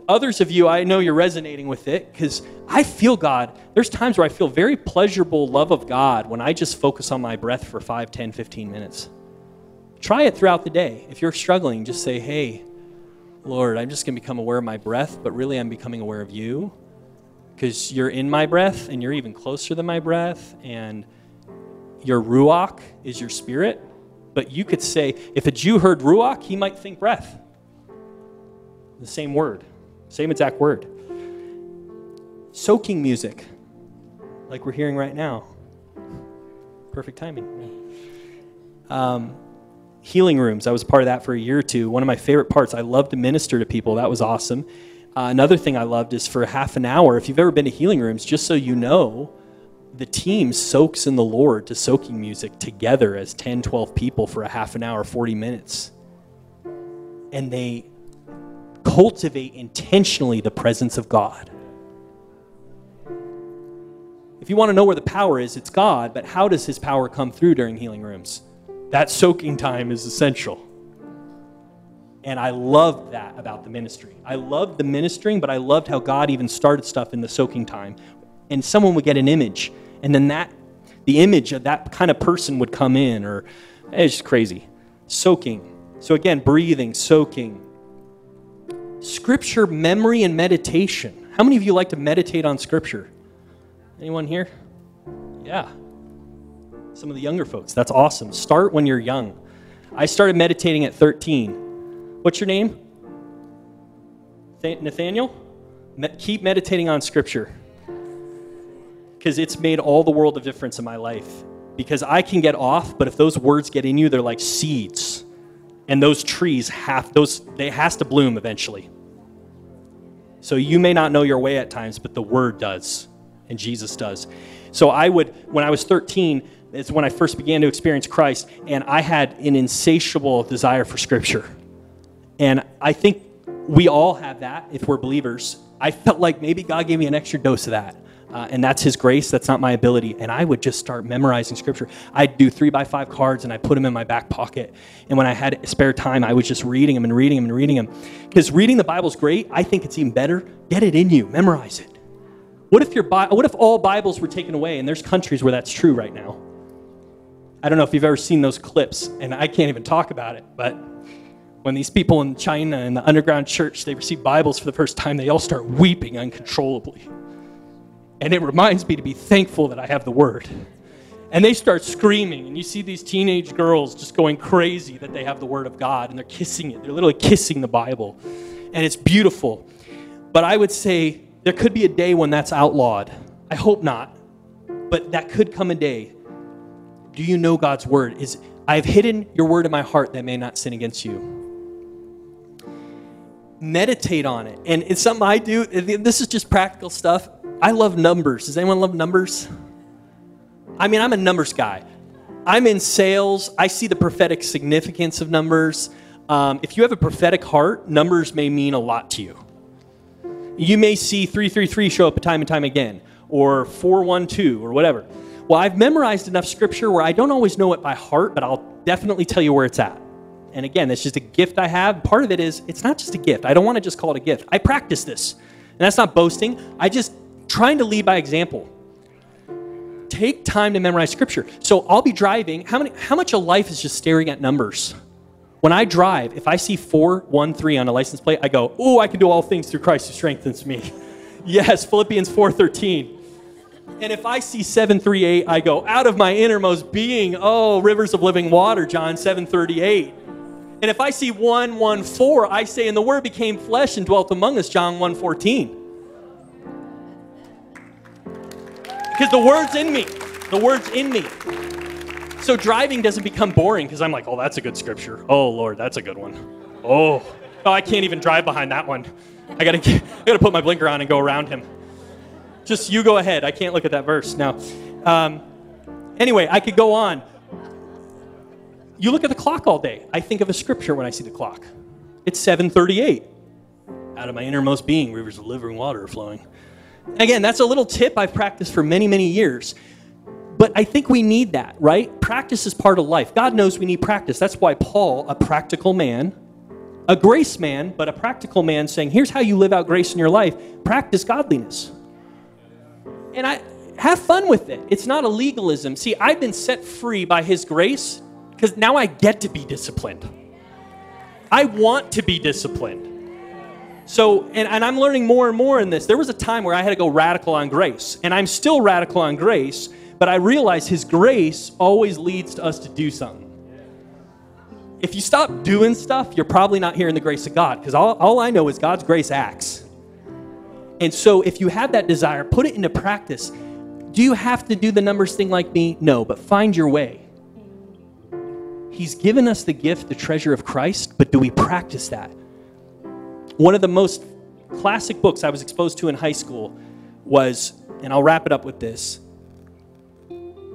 Others of you, I know you're resonating with it because I feel God. There's times where I feel very pleasurable love of God when I just focus on my breath for 5, 10, 15 minutes. Try it throughout the day. If you're struggling, just say, hey, Lord, I'm just going to become aware of my breath, but really I'm becoming aware of you because you're in my breath and you're even closer than my breath, and your ruach is your spirit. But you could say, if a Jew heard ruach, he might think breath. The same word, same exact word. Soaking music, like we're hearing right now. Perfect timing. Um, healing rooms. I was part of that for a year or two. One of my favorite parts. I love to minister to people. That was awesome. Uh, another thing I loved is for half an hour. If you've ever been to healing rooms, just so you know, the team soaks in the Lord to soaking music together as 10, 12 people for a half an hour, 40 minutes. And they cultivate intentionally the presence of God. If you want to know where the power is, it's God, but how does his power come through during healing rooms? That soaking time is essential. And I loved that about the ministry. I loved the ministering, but I loved how God even started stuff in the soaking time. And someone would get an image, and then that, the image of that kind of person would come in, or it's just crazy. Soaking. So again, breathing, soaking. Scripture memory and meditation. How many of you like to meditate on Scripture? Anyone here? Yeah. Some of the younger folks. That's awesome. Start when you're young. I started meditating at 13. What's your name? Nathaniel? Me- keep meditating on Scripture because it's made all the world of difference in my life. Because I can get off, but if those words get in you, they're like seeds, and those trees have those they has to bloom eventually. So you may not know your way at times, but the Word does, and Jesus does. So I would, when I was 13, it's when I first began to experience Christ, and I had an insatiable desire for Scripture. And I think we all have that if we're believers. I felt like maybe God gave me an extra dose of that. Uh, and that's His grace. That's not my ability. And I would just start memorizing Scripture. I'd do three by five cards and I put them in my back pocket. And when I had spare time, I was just reading them and reading them and reading them. Because reading the Bible is great. I think it's even better. Get it in you. Memorize it. What if your what if all Bibles were taken away? And there's countries where that's true right now. I don't know if you've ever seen those clips, and I can't even talk about it, but when these people in China in the underground church they receive Bibles for the first time, they all start weeping uncontrollably. And it reminds me to be thankful that I have the word. And they start screaming, and you see these teenage girls just going crazy that they have the word of God and they're kissing it. They're literally kissing the Bible. And it's beautiful. But I would say there could be a day when that's outlawed. I hope not. But that could come a day do you know God's word? Is I've hidden your word in my heart that may not sin against you. Meditate on it. And it's something I do. This is just practical stuff. I love numbers. Does anyone love numbers? I mean, I'm a numbers guy. I'm in sales. I see the prophetic significance of numbers. Um, if you have a prophetic heart, numbers may mean a lot to you. You may see 333 show up time and time again, or 412, or whatever. Well, I've memorized enough scripture where I don't always know it by heart, but I'll definitely tell you where it's at. And again, it's just a gift I have. Part of it is it's not just a gift. I don't want to just call it a gift. I practice this. And that's not boasting. I just trying to lead by example. Take time to memorize scripture. So I'll be driving. How many how much of life is just staring at numbers? When I drive, if I see 413 on a license plate, I go, "Oh, I can do all things through Christ who strengthens me." yes, Philippians 4:13. And if I see 738, I go, out of my innermost being, oh, rivers of living water, John 738. And if I see 114, I say, and the word became flesh and dwelt among us, John 114. Because the word's in me. The word's in me. So driving doesn't become boring because I'm like, oh, that's a good scripture. Oh, Lord, that's a good one. Oh, oh I can't even drive behind that one. I gotta, I gotta put my blinker on and go around him. Just you go ahead. I can't look at that verse now. Um, anyway, I could go on. You look at the clock all day. I think of a scripture when I see the clock. It's 7:38. Out of my innermost being, rivers of living water are flowing. Again, that's a little tip I've practiced for many, many years. But I think we need that, right? Practice is part of life. God knows we need practice. That's why Paul, a practical man, a grace man, but a practical man, saying, Here's how you live out grace in your life practice godliness and I have fun with it. It's not a legalism. See, I've been set free by His grace because now I get to be disciplined. I want to be disciplined. So, and, and I'm learning more and more in this. There was a time where I had to go radical on grace, and I'm still radical on grace, but I realize His grace always leads to us to do something. If you stop doing stuff, you're probably not hearing the grace of God, because all, all I know is God's grace acts. And so if you have that desire, put it into practice. Do you have to do the numbers thing like me? No, but find your way. He's given us the gift, the treasure of Christ, but do we practice that? One of the most classic books I was exposed to in high school was, and I'll wrap it up with this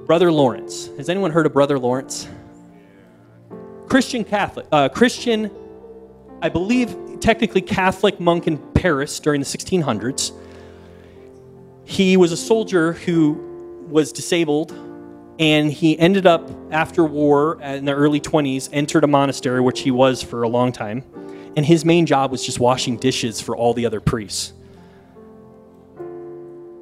Brother Lawrence. Has anyone heard of Brother Lawrence? Christian Catholic, uh, Christian, I believe technically Catholic monk in Paris during the 1600s. He was a soldier who was disabled, and he ended up, after war in the early 20s, entered a monastery, which he was for a long time. and his main job was just washing dishes for all the other priests.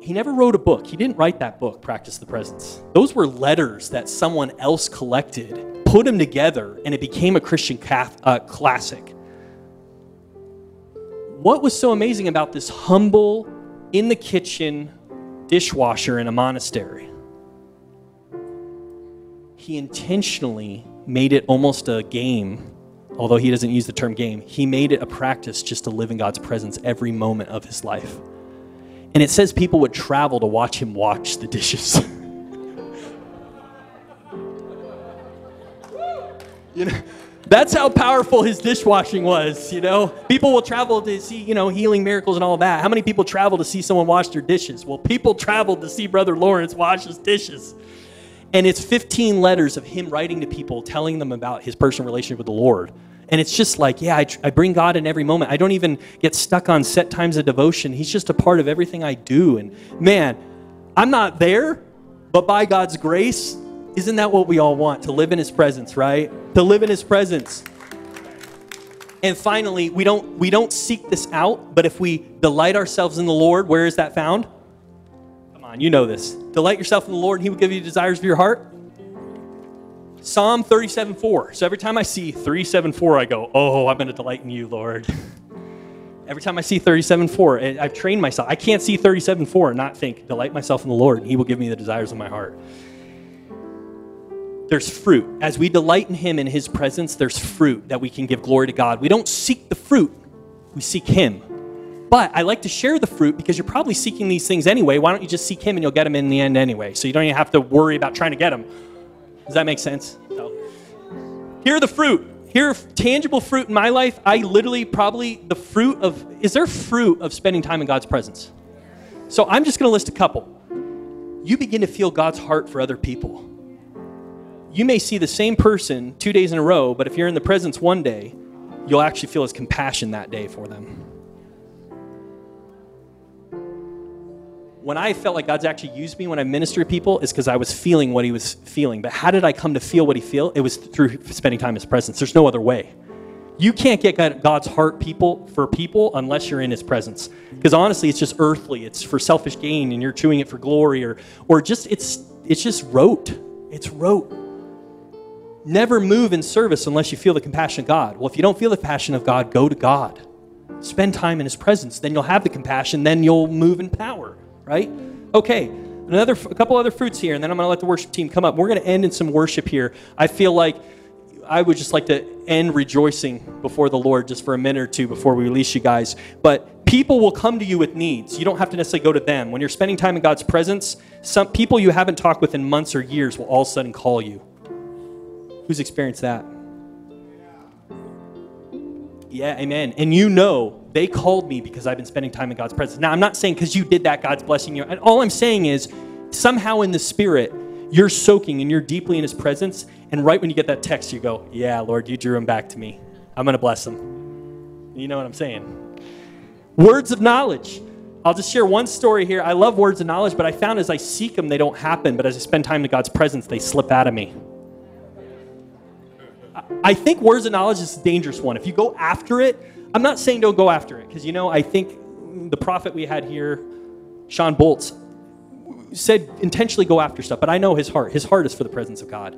He never wrote a book. He didn't write that book, Practice the Presence. Those were letters that someone else collected, put them together, and it became a Christian uh, classic. What was so amazing about this humble, in the kitchen dishwasher in a monastery? He intentionally made it almost a game although he doesn't use the term game, he made it a practice just to live in God's presence every moment of his life. And it says people would travel to watch him wash the dishes. you know, that's how powerful his dishwashing was, you know. People will travel to see, you know, healing miracles and all that. How many people travel to see someone wash their dishes? Well, people traveled to see Brother Lawrence wash his dishes. And it's 15 letters of him writing to people, telling them about his personal relationship with the Lord. And it's just like, yeah, I, I, bring God in every moment. I don't even get stuck on set times of devotion. He's just a part of everything I do. And man, I'm not there, but by God's grace, isn't that what we all want? To live in His presence, right? To live in His presence. And finally, we don't we don't seek this out, but if we delight ourselves in the Lord, where is that found? Come on, you know this. Delight yourself in the Lord, and He will give you desires of your heart. Psalm 37 4. So every time I see 37 4, I go, Oh, I'm going to delight in you, Lord. every time I see 37 4, I've trained myself. I can't see 37 4 and not think, Delight myself in the Lord, and He will give me the desires of my heart. There's fruit. As we delight in Him in His presence, there's fruit that we can give glory to God. We don't seek the fruit, we seek Him. But I like to share the fruit because you're probably seeking these things anyway. Why don't you just seek Him and you'll get them in the end anyway? So you don't even have to worry about trying to get them. Does that make sense? No. Here are the fruit. Here are tangible fruit in my life. I literally probably the fruit of is there fruit of spending time in God's presence? So I'm just going to list a couple. You begin to feel God's heart for other people. You may see the same person two days in a row, but if you're in the presence one day, you'll actually feel his compassion that day for them. when I felt like God's actually used me when I minister to people is because I was feeling what he was feeling. But how did I come to feel what he feel? It was through spending time in his presence. There's no other way. You can't get God's heart people for people unless you're in his presence. Because honestly, it's just earthly. It's for selfish gain and you're chewing it for glory or or just it's it's just rote. It's rote. Never move in service unless you feel the compassion of God. Well, if you don't feel the passion of God, go to God. Spend time in his presence. Then you'll have the compassion, then you'll move in power right? Okay, another a couple other fruits here, and then I'm going to let the worship team come up. We're going to end in some worship here. I feel like I would just like to end rejoicing before the Lord just for a minute or two before we release you guys. But people will come to you with needs. You don't have to necessarily go to them. When you're spending time in God's presence, some people you haven't talked with in months or years will all of a sudden call you. Who's experienced that? Yeah, amen. And you know they called me because I've been spending time in God's presence. Now, I'm not saying because you did that, God's blessing you. And all I'm saying is somehow in the spirit, you're soaking and you're deeply in his presence. And right when you get that text, you go, Yeah, Lord, you drew him back to me. I'm going to bless him. You know what I'm saying? Words of knowledge. I'll just share one story here. I love words of knowledge, but I found as I seek them, they don't happen. But as I spend time in God's presence, they slip out of me. I think words of knowledge is a dangerous one. If you go after it, I'm not saying don't go after it, because you know, I think the prophet we had here, Shawn Bolz, said intentionally go after stuff, but I know his heart. His heart is for the presence of God.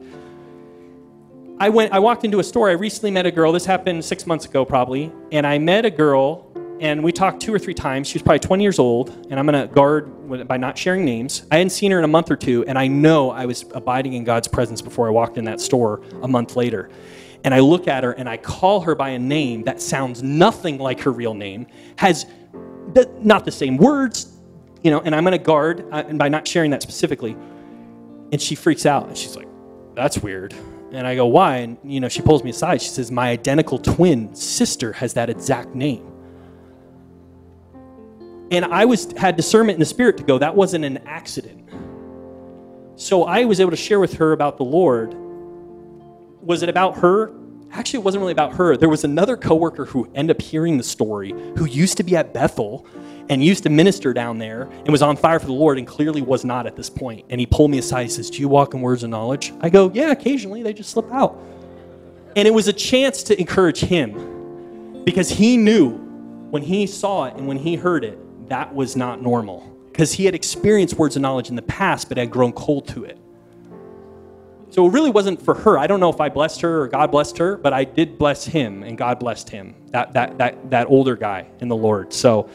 I went I walked into a store. I recently met a girl. This happened 6 months ago probably, and I met a girl and we talked two or three times. She was probably 20 years old, and I'm going to guard by not sharing names. I hadn't seen her in a month or two, and I know I was abiding in God's presence before I walked in that store a month later and I look at her and I call her by a name that sounds nothing like her real name, has the, not the same words, you know, and I'm going to guard uh, and by not sharing that specifically. And she freaks out and she's like, that's weird. And I go, why? And, you know, she pulls me aside. She says, my identical twin sister has that exact name. And I was had discernment in the spirit to go, that wasn't an accident. So I was able to share with her about the Lord was it about her? Actually, it wasn't really about her. There was another coworker who ended up hearing the story who used to be at Bethel and used to minister down there and was on fire for the Lord and clearly was not at this point. And he pulled me aside. He says, Do you walk in words of knowledge? I go, Yeah, occasionally. They just slip out. And it was a chance to encourage him. Because he knew when he saw it and when he heard it, that was not normal. Because he had experienced words of knowledge in the past, but had grown cold to it. So it really wasn't for her. I don't know if I blessed her or God blessed her, but I did bless him and God blessed him, that, that, that, that older guy in the Lord. So,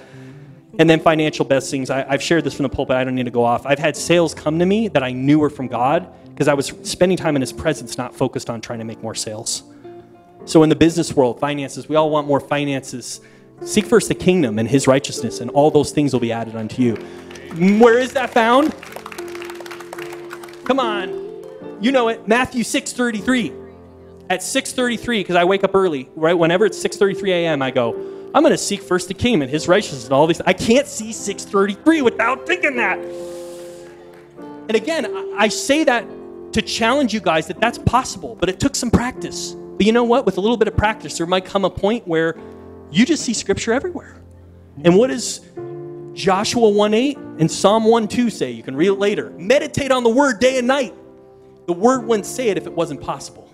and then financial blessings. I, I've shared this from the pulpit. I don't need to go off. I've had sales come to me that I knew were from God because I was spending time in his presence, not focused on trying to make more sales. So in the business world, finances, we all want more finances. Seek first the kingdom and his righteousness, and all those things will be added unto you. Where is that found? Come on. You know it, Matthew 6:33. At 6:33 because I wake up early, right? Whenever it's 6:33 a.m., I go, I'm going to seek first the kingdom and his righteousness and all these. I can't see 6:33 without thinking that. And again, I say that to challenge you guys that that's possible, but it took some practice. But you know what? With a little bit of practice, there might come a point where you just see scripture everywhere. And what does Joshua 1:8 and Psalm 1:2 say? You can read it later. Meditate on the word day and night. The word wouldn't say it if it wasn't possible.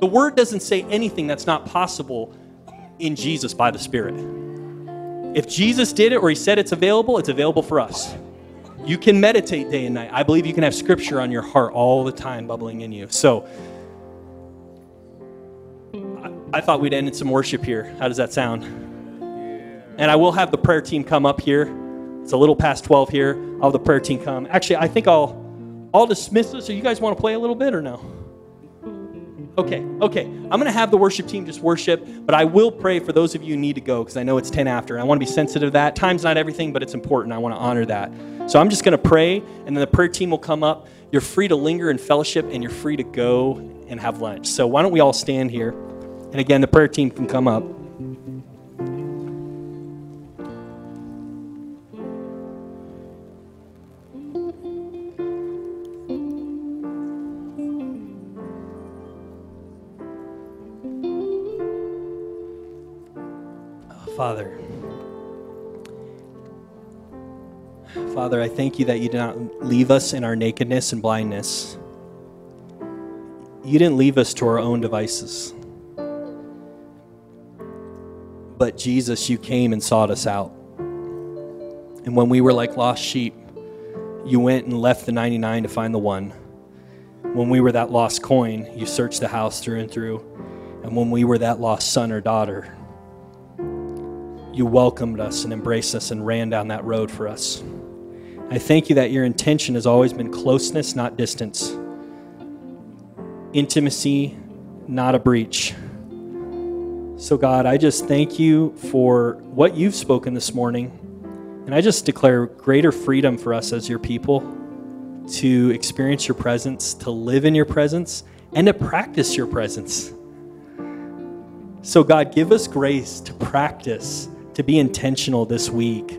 The word doesn't say anything that's not possible in Jesus by the Spirit. If Jesus did it or he said it's available, it's available for us. You can meditate day and night. I believe you can have scripture on your heart all the time bubbling in you. So I, I thought we'd end in some worship here. How does that sound? And I will have the prayer team come up here. It's a little past 12 here. I'll have the prayer team come. Actually, I think I'll I'll dismiss this. So you guys want to play a little bit or no? Okay, okay. I'm going to have the worship team just worship, but I will pray for those of you who need to go because I know it's 10 after. And I want to be sensitive to that. Time's not everything, but it's important. I want to honor that. So I'm just going to pray, and then the prayer team will come up. You're free to linger in fellowship, and you're free to go and have lunch. So why don't we all stand here? And again, the prayer team can come up. Father, I thank you that you did not leave us in our nakedness and blindness. You didn't leave us to our own devices. But Jesus, you came and sought us out. And when we were like lost sheep, you went and left the 99 to find the one. When we were that lost coin, you searched the house through and through. And when we were that lost son or daughter, you welcomed us and embraced us and ran down that road for us. I thank you that your intention has always been closeness, not distance, intimacy, not a breach. So, God, I just thank you for what you've spoken this morning. And I just declare greater freedom for us as your people to experience your presence, to live in your presence, and to practice your presence. So, God, give us grace to practice to be intentional this week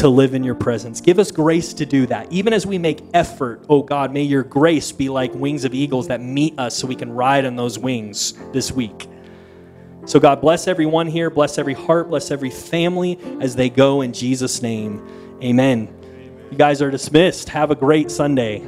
to live in your presence. Give us grace to do that. Even as we make effort, oh God, may your grace be like wings of eagles that meet us so we can ride on those wings this week. So, God, bless everyone here, bless every heart, bless every family as they go in Jesus' name. Amen. Amen. You guys are dismissed. Have a great Sunday.